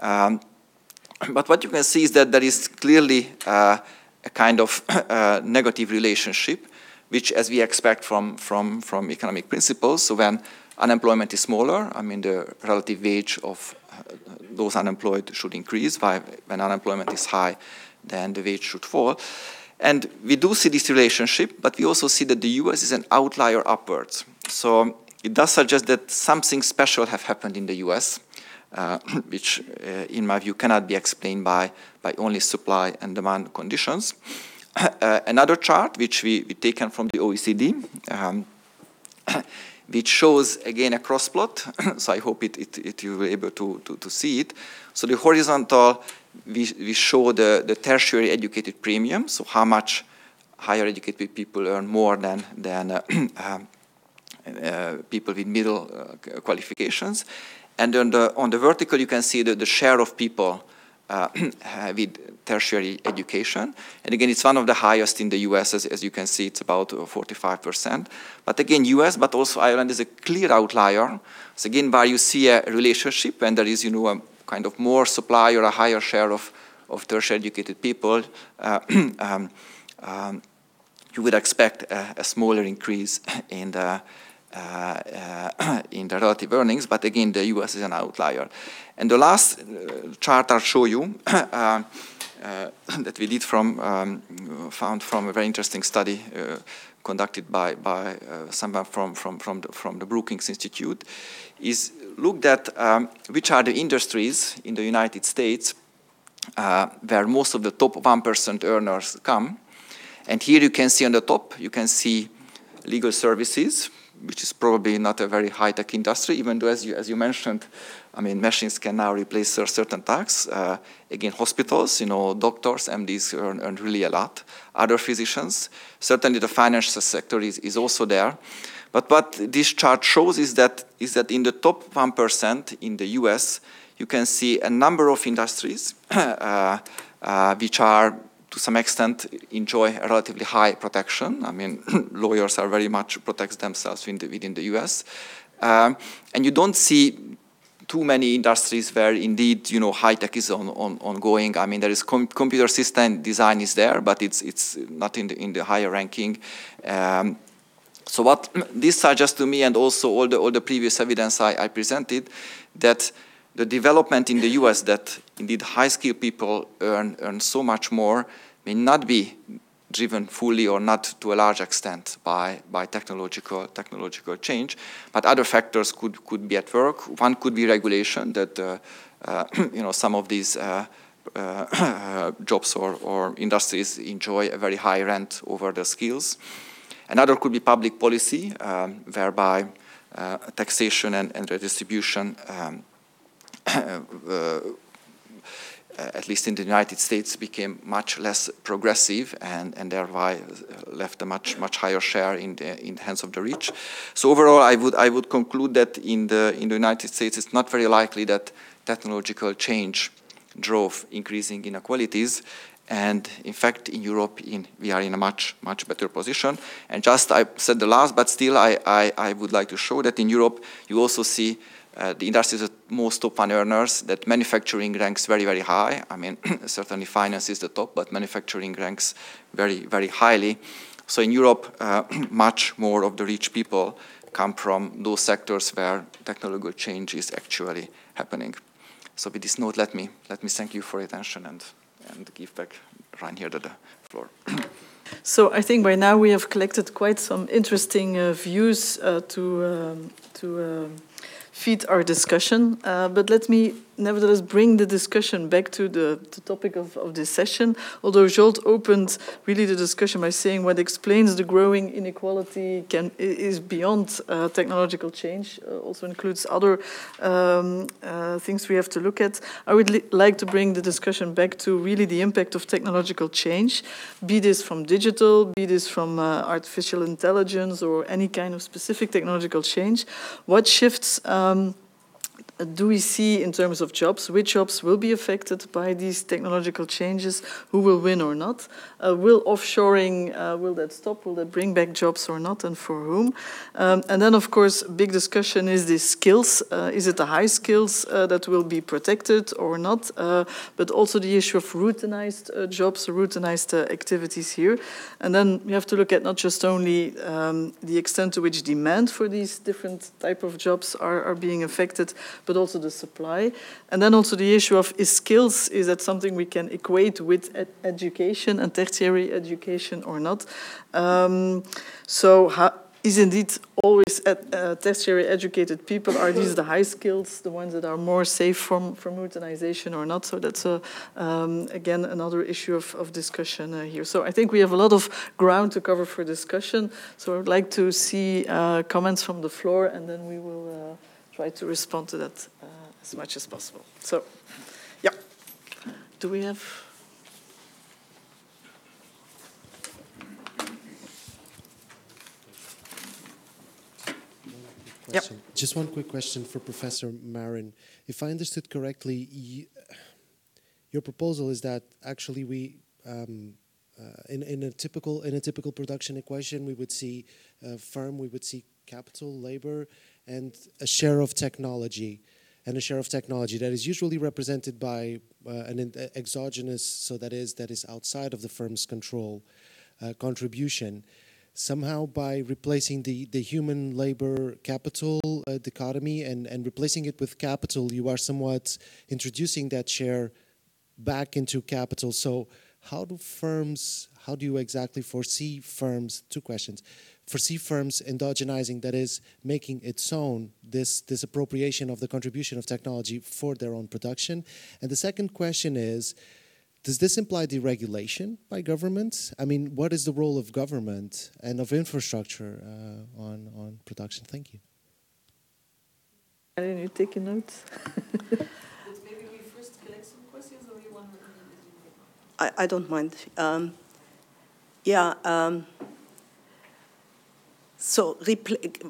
Um, but what you can see is that there is clearly uh, a kind of uh, negative relationship, which, as we expect from, from, from economic principles, so when unemployment is smaller, I mean, the relative wage of uh, those unemployed should increase, while when unemployment is high, then the wage should fall. And we do see this relationship, but we also see that the US is an outlier upwards. So it does suggest that something special have happened in the US, uh, which uh, in my view cannot be explained by, by only supply and demand conditions. Uh, another chart, which we, we taken from the OECD, um, which shows again a cross plot. so I hope it, it, it you be able to, to, to see it. So the horizontal we, we show the, the tertiary educated premium, so how much higher educated people earn more than, than uh, um, uh, people with middle uh, qualifications. And on the, on the vertical, you can see the, the share of people uh, with tertiary education. And again, it's one of the highest in the US, as, as you can see, it's about 45%. But again, US, but also Ireland is a clear outlier. So again, where you see a relationship when there is, you know, a kind of more supply or a higher share of, of tertiary educated people, uh, um, um, you would expect a, a smaller increase in the, uh, uh, in the relative earnings, but again, the US is an outlier. And the last uh, chart I'll show you uh, uh, that we did from, um, found from a very interesting study conducted by, by someone from, from, from, the, from the Brookings Institute is looked at um, which are the industries in the United States uh, where most of the top 1% earners come. And here you can see on the top, you can see legal services, which is probably not a very high-tech industry, even though, as you, as you mentioned, I mean, machines can now replace certain tasks. Uh, again, hospitals, you know, doctors, MDs earn, earn, really a lot. Other physicians, certainly the financial sector is, is also there. But what this chart shows is that, is that in the top 1% in the US, you can see a number of industries uh, uh, which are to some extent enjoy a relatively high protection. I mean, lawyers are very much protect themselves within the, within the US. Um, and you don't see too many industries where indeed you know high tech is on, on, ongoing. I mean there is com computer system design is there, but it's it's not in the in the higher ranking. Um, so what this suggests to me, and also all the, all the previous evidence I, I presented, that the development in the US that indeed high-skilled people earn, earn so much more may not be driven fully or not to a large extent by, by technological, technological change, but other factors could, could be at work. One could be regulation that uh, uh, you know, some of these uh, uh jobs or, or industries enjoy a very high rent over the skills. Another could be public policy, um, whereby uh, taxation and, and redistribution, um, uh, Uh, at least in the United States, became much less progressive and, and thereby uh, left a much, much higher share in the, in the hands of the rich. So overall, I would, I would conclude that in the, in the United States, it's not very likely that technological change drove increasing inequalities. and in fact, in Europe, in, we are in a much, much better position. And just I said the last, but still I, I, I would like to show that in Europe, you also see uh, the industries that most top earners, that manufacturing ranks very, very high. I mean, certainly finance is the top, but manufacturing ranks very, very highly. So in Europe, uh, much more of the rich people come from those sectors where technological change is actually happening. So with this note, let me, let me thank you for your attention and and give back Reinhilde the floor. So I think by now we have collected quite some interesting uh, views uh, to um, to um, feed our discussion. Uh, but let me nevertheless bring the discussion back to the, the topic of, of this session. Although Zsolt opened really the discussion by saying what explains the growing inequality can, is beyond uh, technological change, uh, also includes other um, uh, things we have to look at. I would li like to bring the discussion back to really the impact of technological change, be this from digital, be this from uh, artificial intelligence or any kind of specific technological change. What shifts um, do we see in terms of jobs, which jobs will be affected by these technological changes, who will win or not? Uh, will offshoring, uh, will that stop? Will that bring back jobs or not, and for whom? Um, and then, of course, big discussion is the skills. Uh, is it the high skills uh, that will be protected or not? Uh, but also the issue of routinized uh, jobs, routinized activities here. And then we have to look at not just only um, the extent to which demand for these different type of jobs are, are being affected, but also the supply. And then also the issue of is skills, is that something we can equate with ed education and tertiary education or not? Um, so is indeed always uh, tertiary educated people, are these the high skills, the ones that are more safe from, from routinization or not? So that's, a, um, again, another issue of, of discussion uh, here. So I think we have a lot of ground to cover for discussion. So I would like to see uh, comments from the floor and then we will uh, try to respond to that uh, as much as possible. So, yeah. Do we have... Yep. Just one quick question for Professor Marin. If I understood correctly, you, your proposal is that actually we, um, uh, in, in a typical in a typical production equation, we would see a firm, we would see capital, labor, and a share of technology and a share of technology that is usually represented by uh, an exogenous, so that is that is outside of the firm's control uh, contribution. Somehow, by replacing the, the human labor capital uh, dichotomy and, and replacing it with capital, you are somewhat introducing that share back into capital. So, how do firms, how do you exactly foresee firms? Two questions foresee firms endogenizing, that is, making its own this, this appropriation of the contribution of technology for their own production? And the second question is, does this imply deregulation by governments? I mean, what is the role of government and of infrastructure uh, on, on production? Thank you. Are you taking notes? I, I don't mind. Um, yeah. Um, so,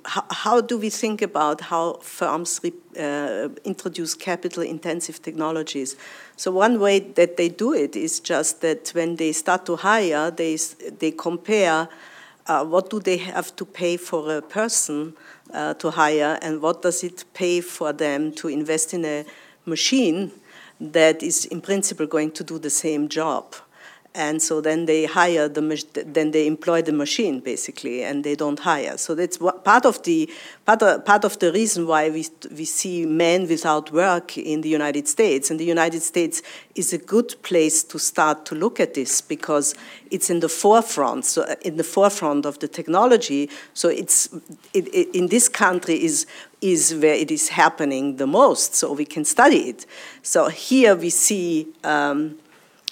how, do we think about how firms uh, introduce capital intensive technologies? So, one way that they do it is just that when they start to hire, they, they compare uh, what do they have to pay for a person uh, to hire and what does it pay for them to invest in a machine that is, in principle, going to do the same job and so then they hire the then they employ the machine basically and they don't hire. So that's part of the part of, part of the reason why we we see men without work in the United States. And the United States is a good place to start to look at this because it's in the forefront. So uh, in the forefront of the technology. So it's it, it, in this country is is where it is happening the most. So we can study it. So here we see um,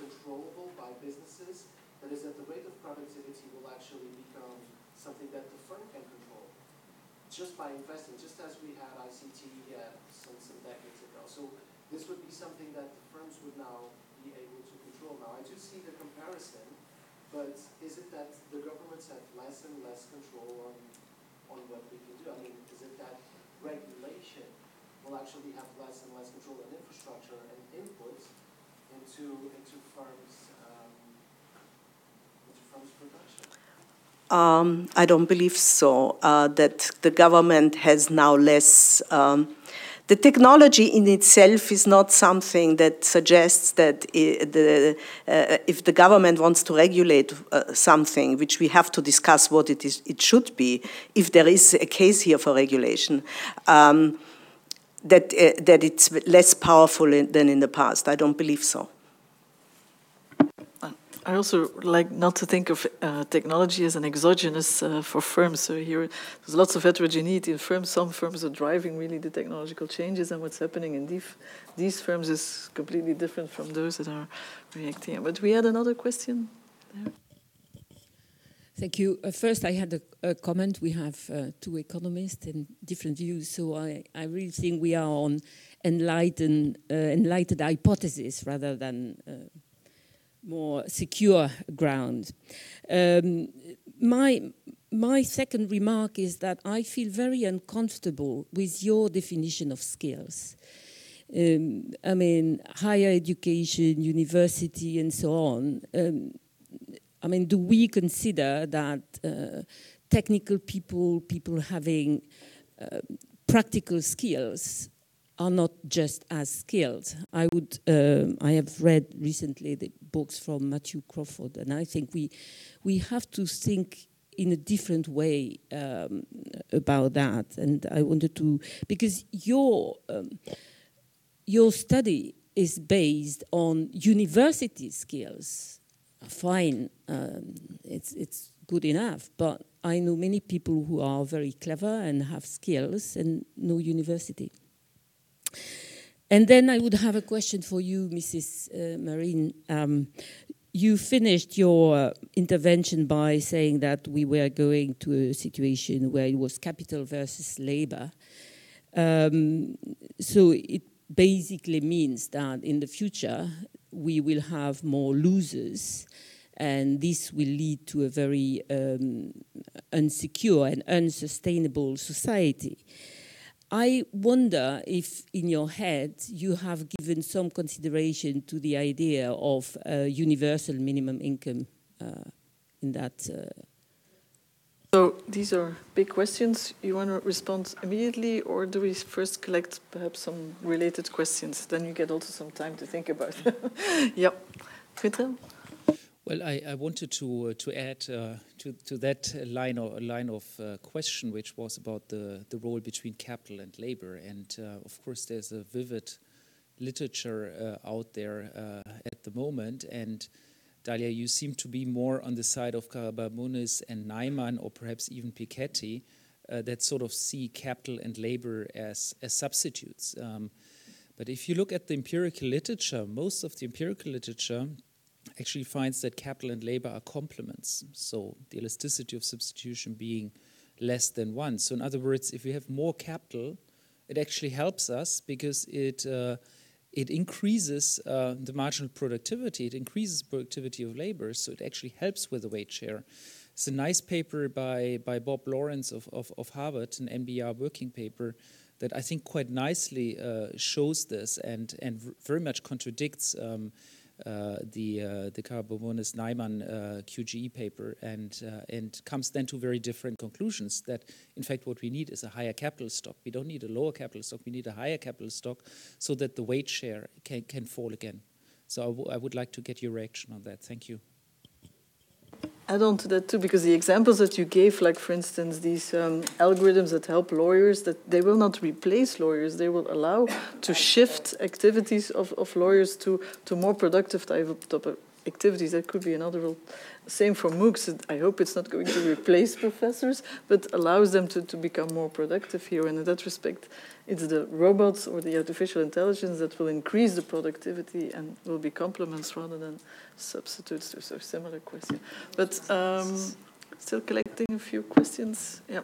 controllable by businesses, that is that the rate of productivity will actually become something that the firm can control just by investing, just as we had ICT uh, some, some decades ago. So this would be something that the firms would now be able to control. Now, I do see the comparison, but is it that the governments have less and less control on, on what we can do? I mean, is it that regulation will actually have less and less control on infrastructure and input into, into firms, um, into firms' production? Um, I don't believe so. Uh, that the government has now less. Um, the technology in itself is not something that suggests that the, uh, if the government wants to regulate uh, something, which we have to discuss what it is, it should be, if there is a case here for regulation, um, that uh, that it's less powerful in, than in the past. I don't believe so. I also like not to think of uh, technology as an exogenous uh, for firms. So here, there's lots of heterogeneity in firms. Some firms are driving really the technological changes, and what's happening in these these firms is completely different from those that are reacting. But we had another question. There. Thank you. Uh, first, I had a, a comment. We have uh, two economists and different views, so I, I really think we are on enlightened, uh, enlightened hypothesis rather than uh, more secure ground. Um, my my second remark is that I feel very uncomfortable with your definition of skills. Um, I mean, higher education, university, and so on. Um, I mean, do we consider that uh, technical people, people having uh, practical skills, are not just as skilled. I would. Um, I have read recently the books from Matthew Crawford, and I think we we have to think in a different way um, about that. And I wanted to because your um, your study is based on university skills. Fine, um, it's it's good enough, but I know many people who are very clever and have skills and no university. And then I would have a question for you, Mrs. Uh, Marine. Um, you finished your intervention by saying that we were going to a situation where it was capital versus labor. Um, so it basically means that in the future we will have more losers, and this will lead to a very um, unsecure and unsustainable society. I wonder if in your head you have given some consideration to the idea of a universal minimum income uh, in that. Uh, so these are big questions. You want to respond immediately, or do we first collect perhaps some related questions? Then you get also some time to think about. yeah, Twitter. Well, I, I wanted to uh, to add uh, to to that line or line of uh, question, which was about the the role between capital and labor, and uh, of course, there's a vivid literature uh, out there uh, at the moment, and Dalia, you seem to be more on the side of Karabarbounis and Neiman, or perhaps even Piketty, that sort of see capital and labor as as substitutes. Um, but if you look at the empirical literature, most of the empirical literature actually finds that capital and labor are complements. So the elasticity of substitution being less than one. So in other words, if we have more capital, it actually helps us because it uh, it increases uh, the marginal productivity. It increases productivity of labor, so it actually helps with the wage share. It's a nice paper by by Bob Lawrence of of, of Harvard, an NBER working paper that I think quite nicely uh, shows this and and very much contradicts. Um, the uh, the Karabarbounis Neiman uh, QJE paper and and comes then to very different conclusions. That in fact what we need is a higher capital stock. We don't need a lower capital stock. We need a higher capital stock so that the wage share can can fall again. So I, would like to get your reaction on that. Thank you add on to that too, because the examples that you gave, like for instance, these um, algorithms that help lawyers, that they will not replace lawyers, they will allow to shift activities of, of lawyers to, to more productive type of, activities. That could be another role. Same for MOOCs. I hope it's not going to replace professors, but allows them to, to become more productive here. And in that respect, it's the robots or the artificial intelligence that will increase the productivity and will be complements rather than substitutes to so similar question. But um, still collecting a few questions. Yeah.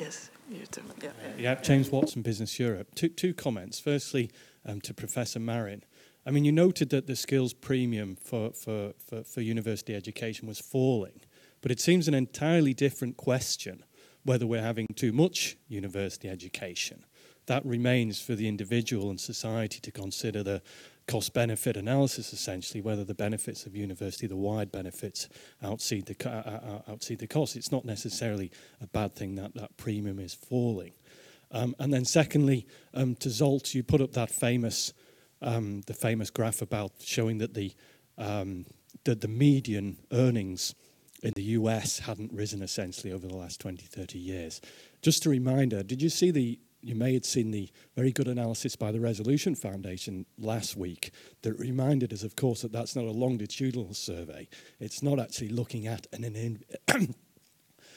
Yes, you too. Yeah, yeah. James Watson, Business Europe. Two, two comments. Firstly, um, to Professor Marin. I mean, you noted that the skills premium for, for, for, for university education was falling, but it seems an entirely different question whether we're having too much university education. That remains for the individual and society to consider the cost benefit analysis, essentially, whether the benefits of university, the wide benefits, outseed the, uh, uh, outseed the cost. It's not necessarily a bad thing that that premium is falling. Um, and then, secondly, um, to Zsolt you put up that famous um, the famous graph about showing that the um, that the median earnings in the US hadn't risen essentially over the last 20, 30 years. Just a reminder, did you see the you may have seen the very good analysis by the Resolution Foundation last week that reminded us, of course, that that's not a longitudinal survey. It's not actually looking at an, an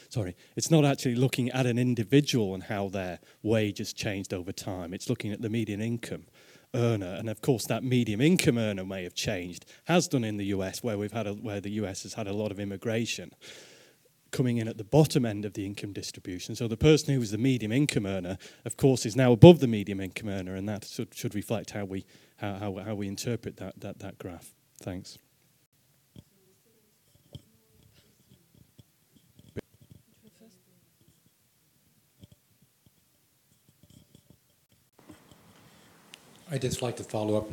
sorry, it's not actually looking at an individual and how their wage has changed over time. It's looking at the median income earner. And of course, that medium income earner may have changed, has done in the US, where, we've had a, where the US has had a lot of immigration coming in at the bottom end of the income distribution. So the person who was the medium income earner, of course, is now above the medium income earner, and that should, should reflect how we, how, how, how we interpret that, that, that graph. Thanks. I'd just like to follow up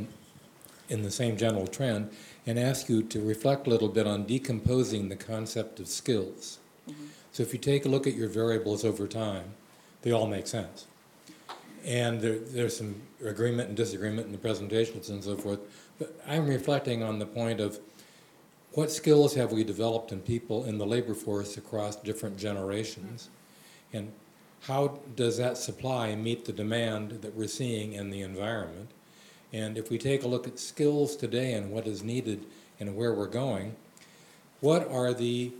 in the same general trend and ask you to reflect a little bit on decomposing the concept of skills. Mm-hmm. So if you take a look at your variables over time, they all make sense. And there, there's some agreement and disagreement in the presentations and so forth. But I'm reflecting on the point of what skills have we developed in people in the labor force across different generations? And how does that supply meet the demand that we're seeing in the environment? And if we take a look at skills today and what is needed and where we're going, what are the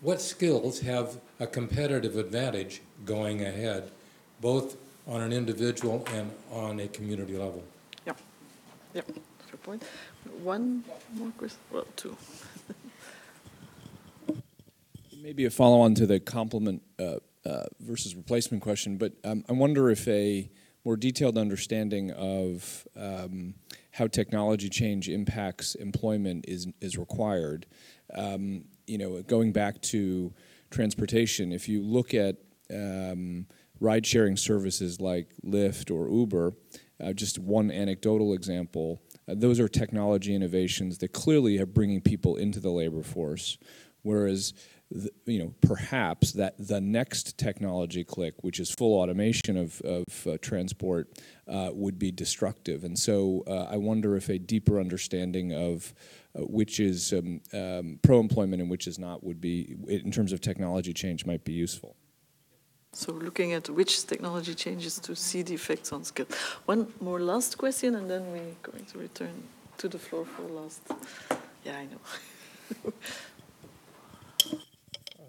what skills have a competitive advantage going ahead, both on an individual and on a community level? Yeah, yeah, good point. One more question, well, two. Maybe a follow on to the complement uh, uh, versus replacement question, but um, I wonder if a more detailed understanding of um, how technology change impacts employment is is required. Um, you know, going back to transportation, if you look at um, ride-sharing services like Lyft or Uber, uh, just one anecdotal example, uh, those are technology innovations that clearly are bringing people into the labor force, whereas you know, perhaps that the next technology click, which is full automation of, of uh, transport, uh, would be destructive. And so uh, I wonder if a deeper understanding of uh, which is um, um, pro-employment and which is not would be, in terms of technology change, might be useful. So looking at which technology changes to see the effects on skill. One more last question, and then we're going to return to the floor for last. Yeah, I know.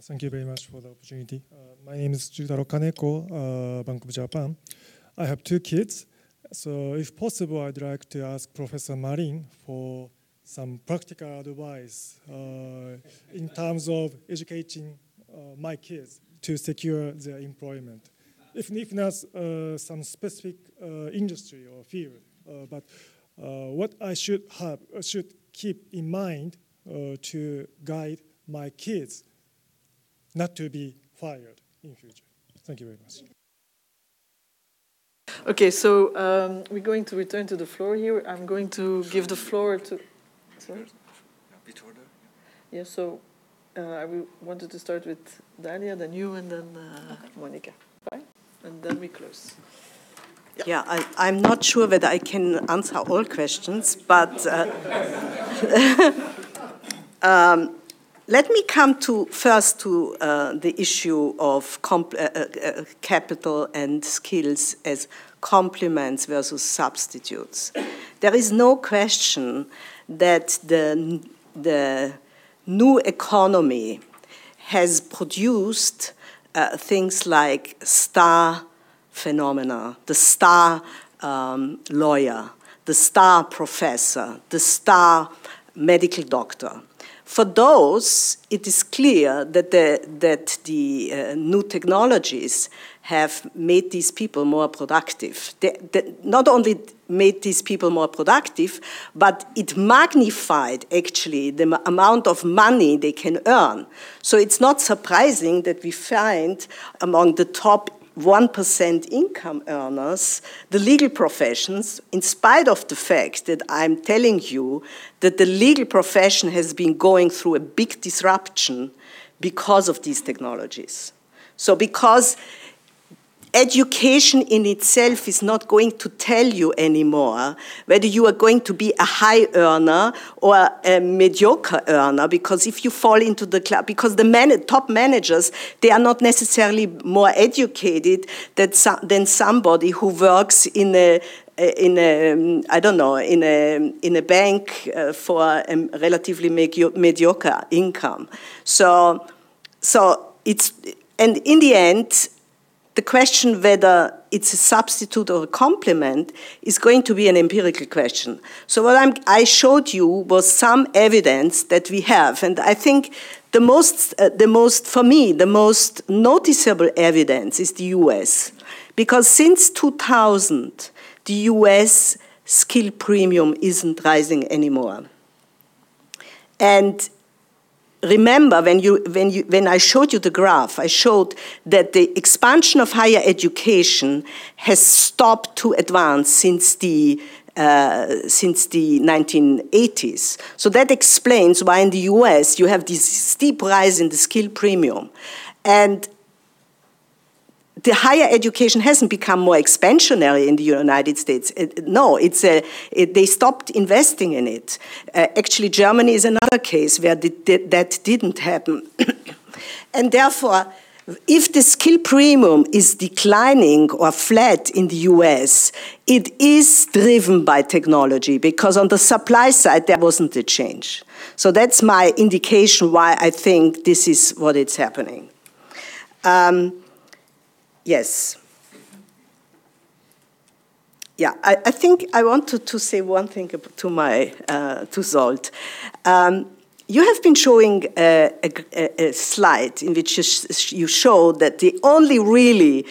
Thank you very much for the opportunity. Uh, my name is Jutaro Kaneko, uh, Bank of Japan. I have two kids, so if possible, I'd like to ask Professor Marin for some practical advice uh, in terms of educating my kids to secure their employment. If, if not some specific industry or field, but what I should have should keep in mind to guide my kids not to be fired in future. Thank you very much. Okay, so um, we're going to return to the floor here. I'm going to give the floor to. Sorry. Yeah. So uh, I wanted to start with Dalia, then you, and then uh, Monica. Right? And then we close. Yeah, yeah I, am not sure whether I can answer all questions, but uh, um, let me come to first to uh, the issue of uh, uh, capital and skills as complements versus substitutes. There is no question that the, the new economy has produced uh, things like star phenomena, the star um, lawyer, the star professor, the star medical doctor. For those, it is clear that the, that the uh, new technologies have made these people more productive. They, they not only made these people more productive, but it magnified actually the amount of money they can earn. So it's not surprising that we find among the top 1% income earners, the legal professions, in spite of the fact that I'm telling you that the legal profession has been going through a big disruption because of these technologies. So, because education in itself is not going to tell you anymore whether you are going to be a high earner or a mediocre earner because if you fall into the club because the man, top managers they are not necessarily more educated than, somebody who works in a in a, I don't know, in a, in a bank uh, for a relatively mediocre income. So, so it's, and in the end, the question whether it's a substitute or a complement is going to be an empirical question. So what I'm, i showed you was some evidence that we have, and I think the most, uh, the most, for me, the most noticeable evidence is the U.S. Because since 2000, the U.S. skill premium isn't rising anymore. And remember when, you, when, you, when I showed you the graph, I showed that the expansion of higher education has stopped to advance since the uh, since the 1980s. So that explains why in the US you have this steep rise in the skill premium. And the higher education hasn't become more expansionary in the United States. It, no, it's a, it, they stopped investing in it. Uh, actually, Germany is another case where the, the, that didn't happen. and therefore, if the skill premium is declining or flat in the US, it is driven by technology because on the supply side, there wasn't a change. So that's my indication why I think this is what is happening. Um, Yes. Yeah, I, I, think I wanted to say one thing to my uh, to Zsolt. Um, you have been showing a, a, a, slide in which you, you show that the only really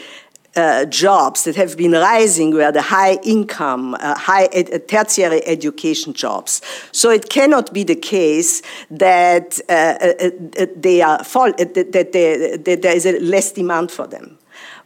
uh, jobs that have been rising were the high income, uh, high ed tertiary education jobs. So it cannot be the case that uh, uh, uh they are fall, that, they, that there is a less demand for them.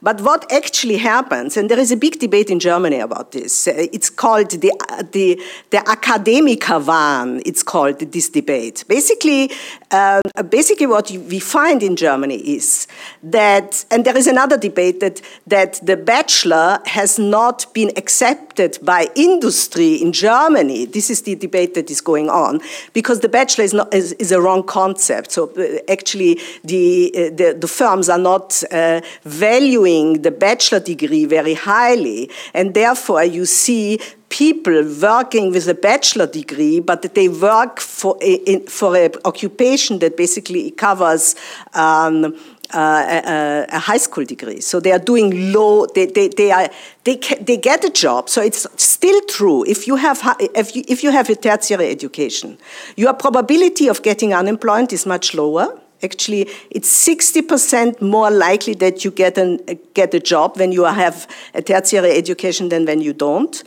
But what actually happens, and there is a big debate in Germany about this, uh, it's called the, the, the Akademikerwahn, it's called this debate. Basically, uh, basically what we find in Germany is that, and there is another debate that, that the bachelor has not been accepted by industry in Germany. This is the debate that is going on, because the bachelor is, not, is, is a wrong concept. So uh, actually, the, uh, the, the, firms are not uh, valuing valuing the bachelor degree very highly, and therefore you see people working with a bachelor degree, but they work for a, for an occupation that basically covers. Um, uh, a, a, high school degree. So they are doing low, they, they, they, are, they, they get a job. So it's still true. If you, have, if, you, if you have a tertiary education, your probability of getting unemployed is much lower Actually, it's 60% more likely that you get, an, get a job when you have a tertiary education than when you don't.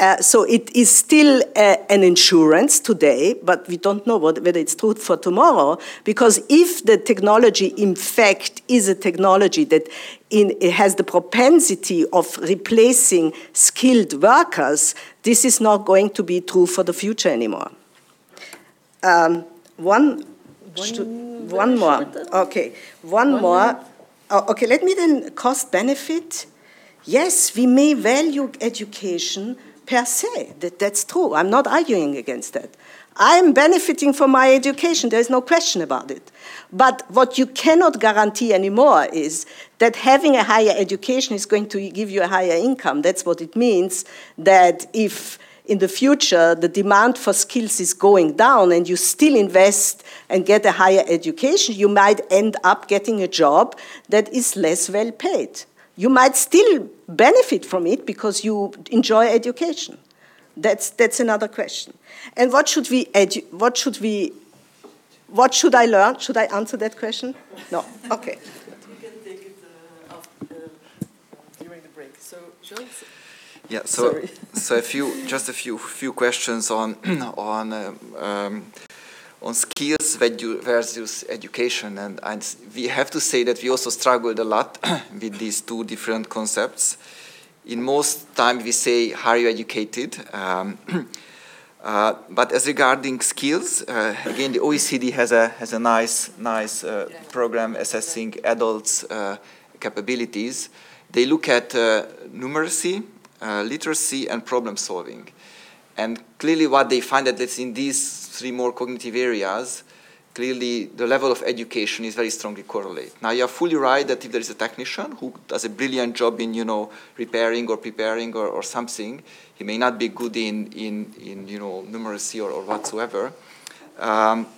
Uh, so it is still uh, an insurance today, but we don't know what, whether it's true for tomorrow. Because if the technology, in fact, is a technology that in, it has the propensity of replacing skilled workers, this is not going to be true for the future anymore. Um, one, one one more. Okay, one, one more. Oh, okay, let me then cost benefit. Yes, we may value education per se. That, that's true. I'm not arguing against that. I'm benefiting from my education. There is no question about it. But what you cannot guarantee anymore is that having a higher education is going to give you a higher income. That's what it means. That if in the future the demand for skills is going down and you still invest and get a higher education, you might end up getting a job that is less well paid. You might still benefit from it because you enjoy education. That's, that's another question. And what should we edu- what should we what should I learn? Should I answer that question? No. Okay. We can take it uh, after, uh, during the break. So, Joyce? Yeah, so Sorry. so a few just a few few questions on on um, um, on skills versus education, and, and we have to say that we also struggled a lot with these two different concepts. In most time, we say "Are you educated?" Um, uh, but as regarding skills, uh, again, the OECD has a has a nice nice uh, program assessing adults' uh, capabilities. They look at uh, numeracy, literacy, and problem solving. And clearly, what they find that it's in these three more cognitive areas, clearly the level of education is very strongly correlated. Now, you are fully right that if there is a technician who does a brilliant job in, you know, repairing or preparing or, or something, he may not be good in, in, in you know, numeracy or, or whatsoever. Um,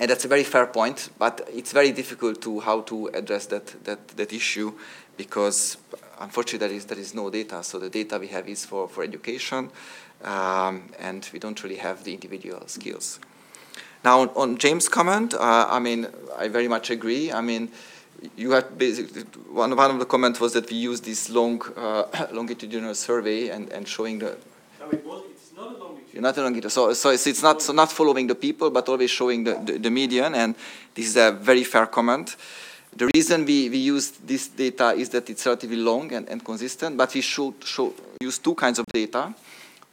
and that's a very fair point, but it's very difficult to how to address that, that, that issue because unfortunately there is, there is no data. So the data we have is for, for education um, and we don't really have the individual skills. Now, on, on James' comment, uh, I mean, I very much agree. I mean, you had basically one, one of the comments was that we use this long uh, longitudinal survey and, and showing the. You're not a longitudinal. So, so it's, it's not so not following the people, but always showing the, the, the median. And this is a very fair comment. The reason we, we use this data is that it's relatively long and, and consistent, but we should show, use two kinds of data.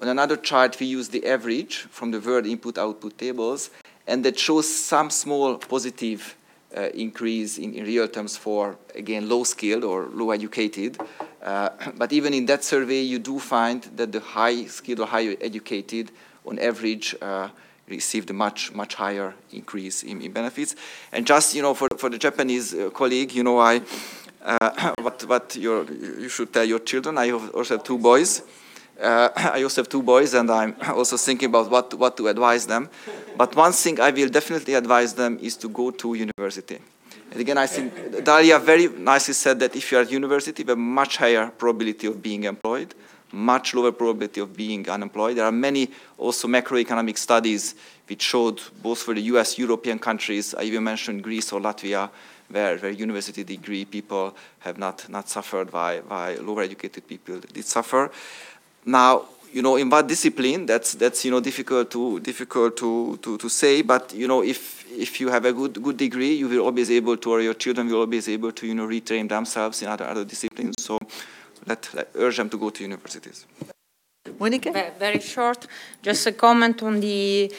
On another chart, we use the average from the world input-output tables, and that shows some small positive uh, increase in, in, real terms for, again, low-skilled or low-educated. Uh, but even in that survey, you do find that the high-skilled or high-educated, on average, uh, received a much, much higher increase in, in, benefits. And just, you know, for, for the Japanese uh, colleague, you know, I, uh, what, what your, you should tell your children, I also have two boys. Uh, I also have two boys, and I'm also thinking about what, what to advise them. But one thing I will definitely advise them is to go to university. And again, I think Dalia very nicely said that if you are at university, you have a much higher probability of being employed, much lower probability of being unemployed. There are many also macroeconomic studies which showed both for the US, European countries, I even mentioned Greece or Latvia, where, where university degree people have not, not suffered, while, while lower educated people did suffer. Now, you know, in what discipline, that's, that's you know, difficult, to, difficult to, to, to say, but, you know, if, if you have a good, good degree, you will always able to, or your children will always able to, you know, retrain themselves in other, other disciplines. So let, let urge them to go to universities. Monica? Very short, just a comment on the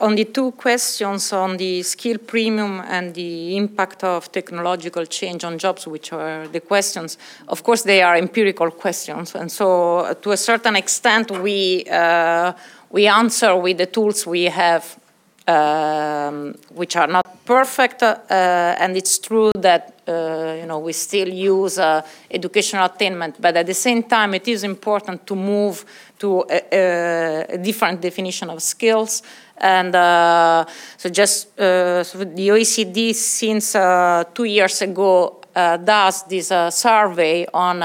on the two questions on the skill premium and the impact of technological change on jobs, which are the questions, of course, they are empirical questions. And so, uh, to a certain extent, we, uh, we answer with the tools we have, um, which are not perfect. Uh, and it's true that uh, you know, we still use uh, educational attainment, but at the same time, it is important to move to a, a different definition of skills. And uh, so, just uh, so the OECD, since uh, two years ago, does this survey on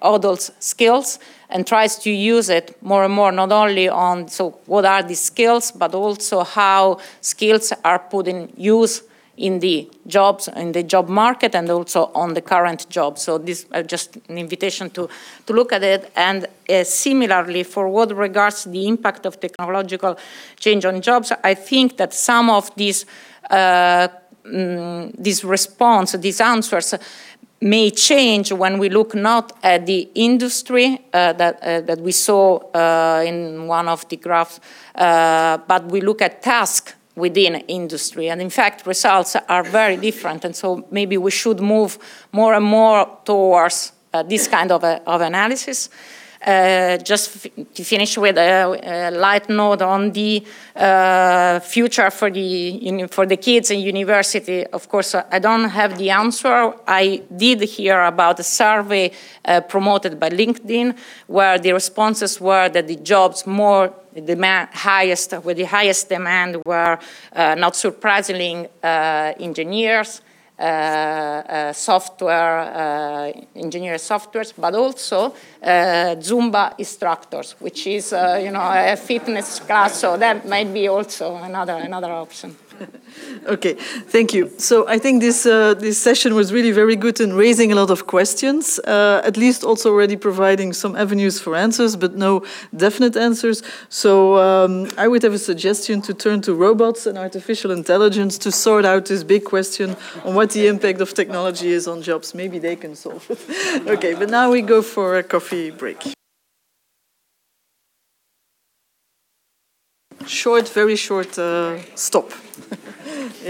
adults' skills and tries to use it more and more, not only on so what are the skills, but also how skills are put in use in the jobs, in the job market, and also on the current job. So this uh, just an invitation to, to look at it. And uh, similarly, for what regards the impact of technological change on jobs, I think that some of these uh, mm, this response, these answers, may change when we look not at the industry uh, that, uh, that we saw uh, in one of the graphs, uh, but we look at tasks within industry. And in fact, results are very different. And so maybe we should move more and more towards uh, this kind of, a, of analysis. Uh, just to finish with a, a, light note on the uh, future for the for the kids in university. Of course, I don't have the answer. I did hear about a survey uh, promoted by LinkedIn where the responses were that the jobs more the demand highest with the highest demand were uh, not surprisingly uh, engineers uh, uh, Uh, uh, software, uh, engineer softwares, but also uh, Zumba instructors, which is, you know, a fitness class, so that might be also another, another option. okay, thank you. So I think this uh, this session was really very good in raising a lot of questions, uh, at least also already providing some avenues for answers, but no definite answers. So um, I would have a suggestion to turn to robots and artificial intelligence to sort out this big question on what the impact of technology is on jobs. Maybe they can solve it. okay, but now we go for a coffee break. short, very short uh, stop.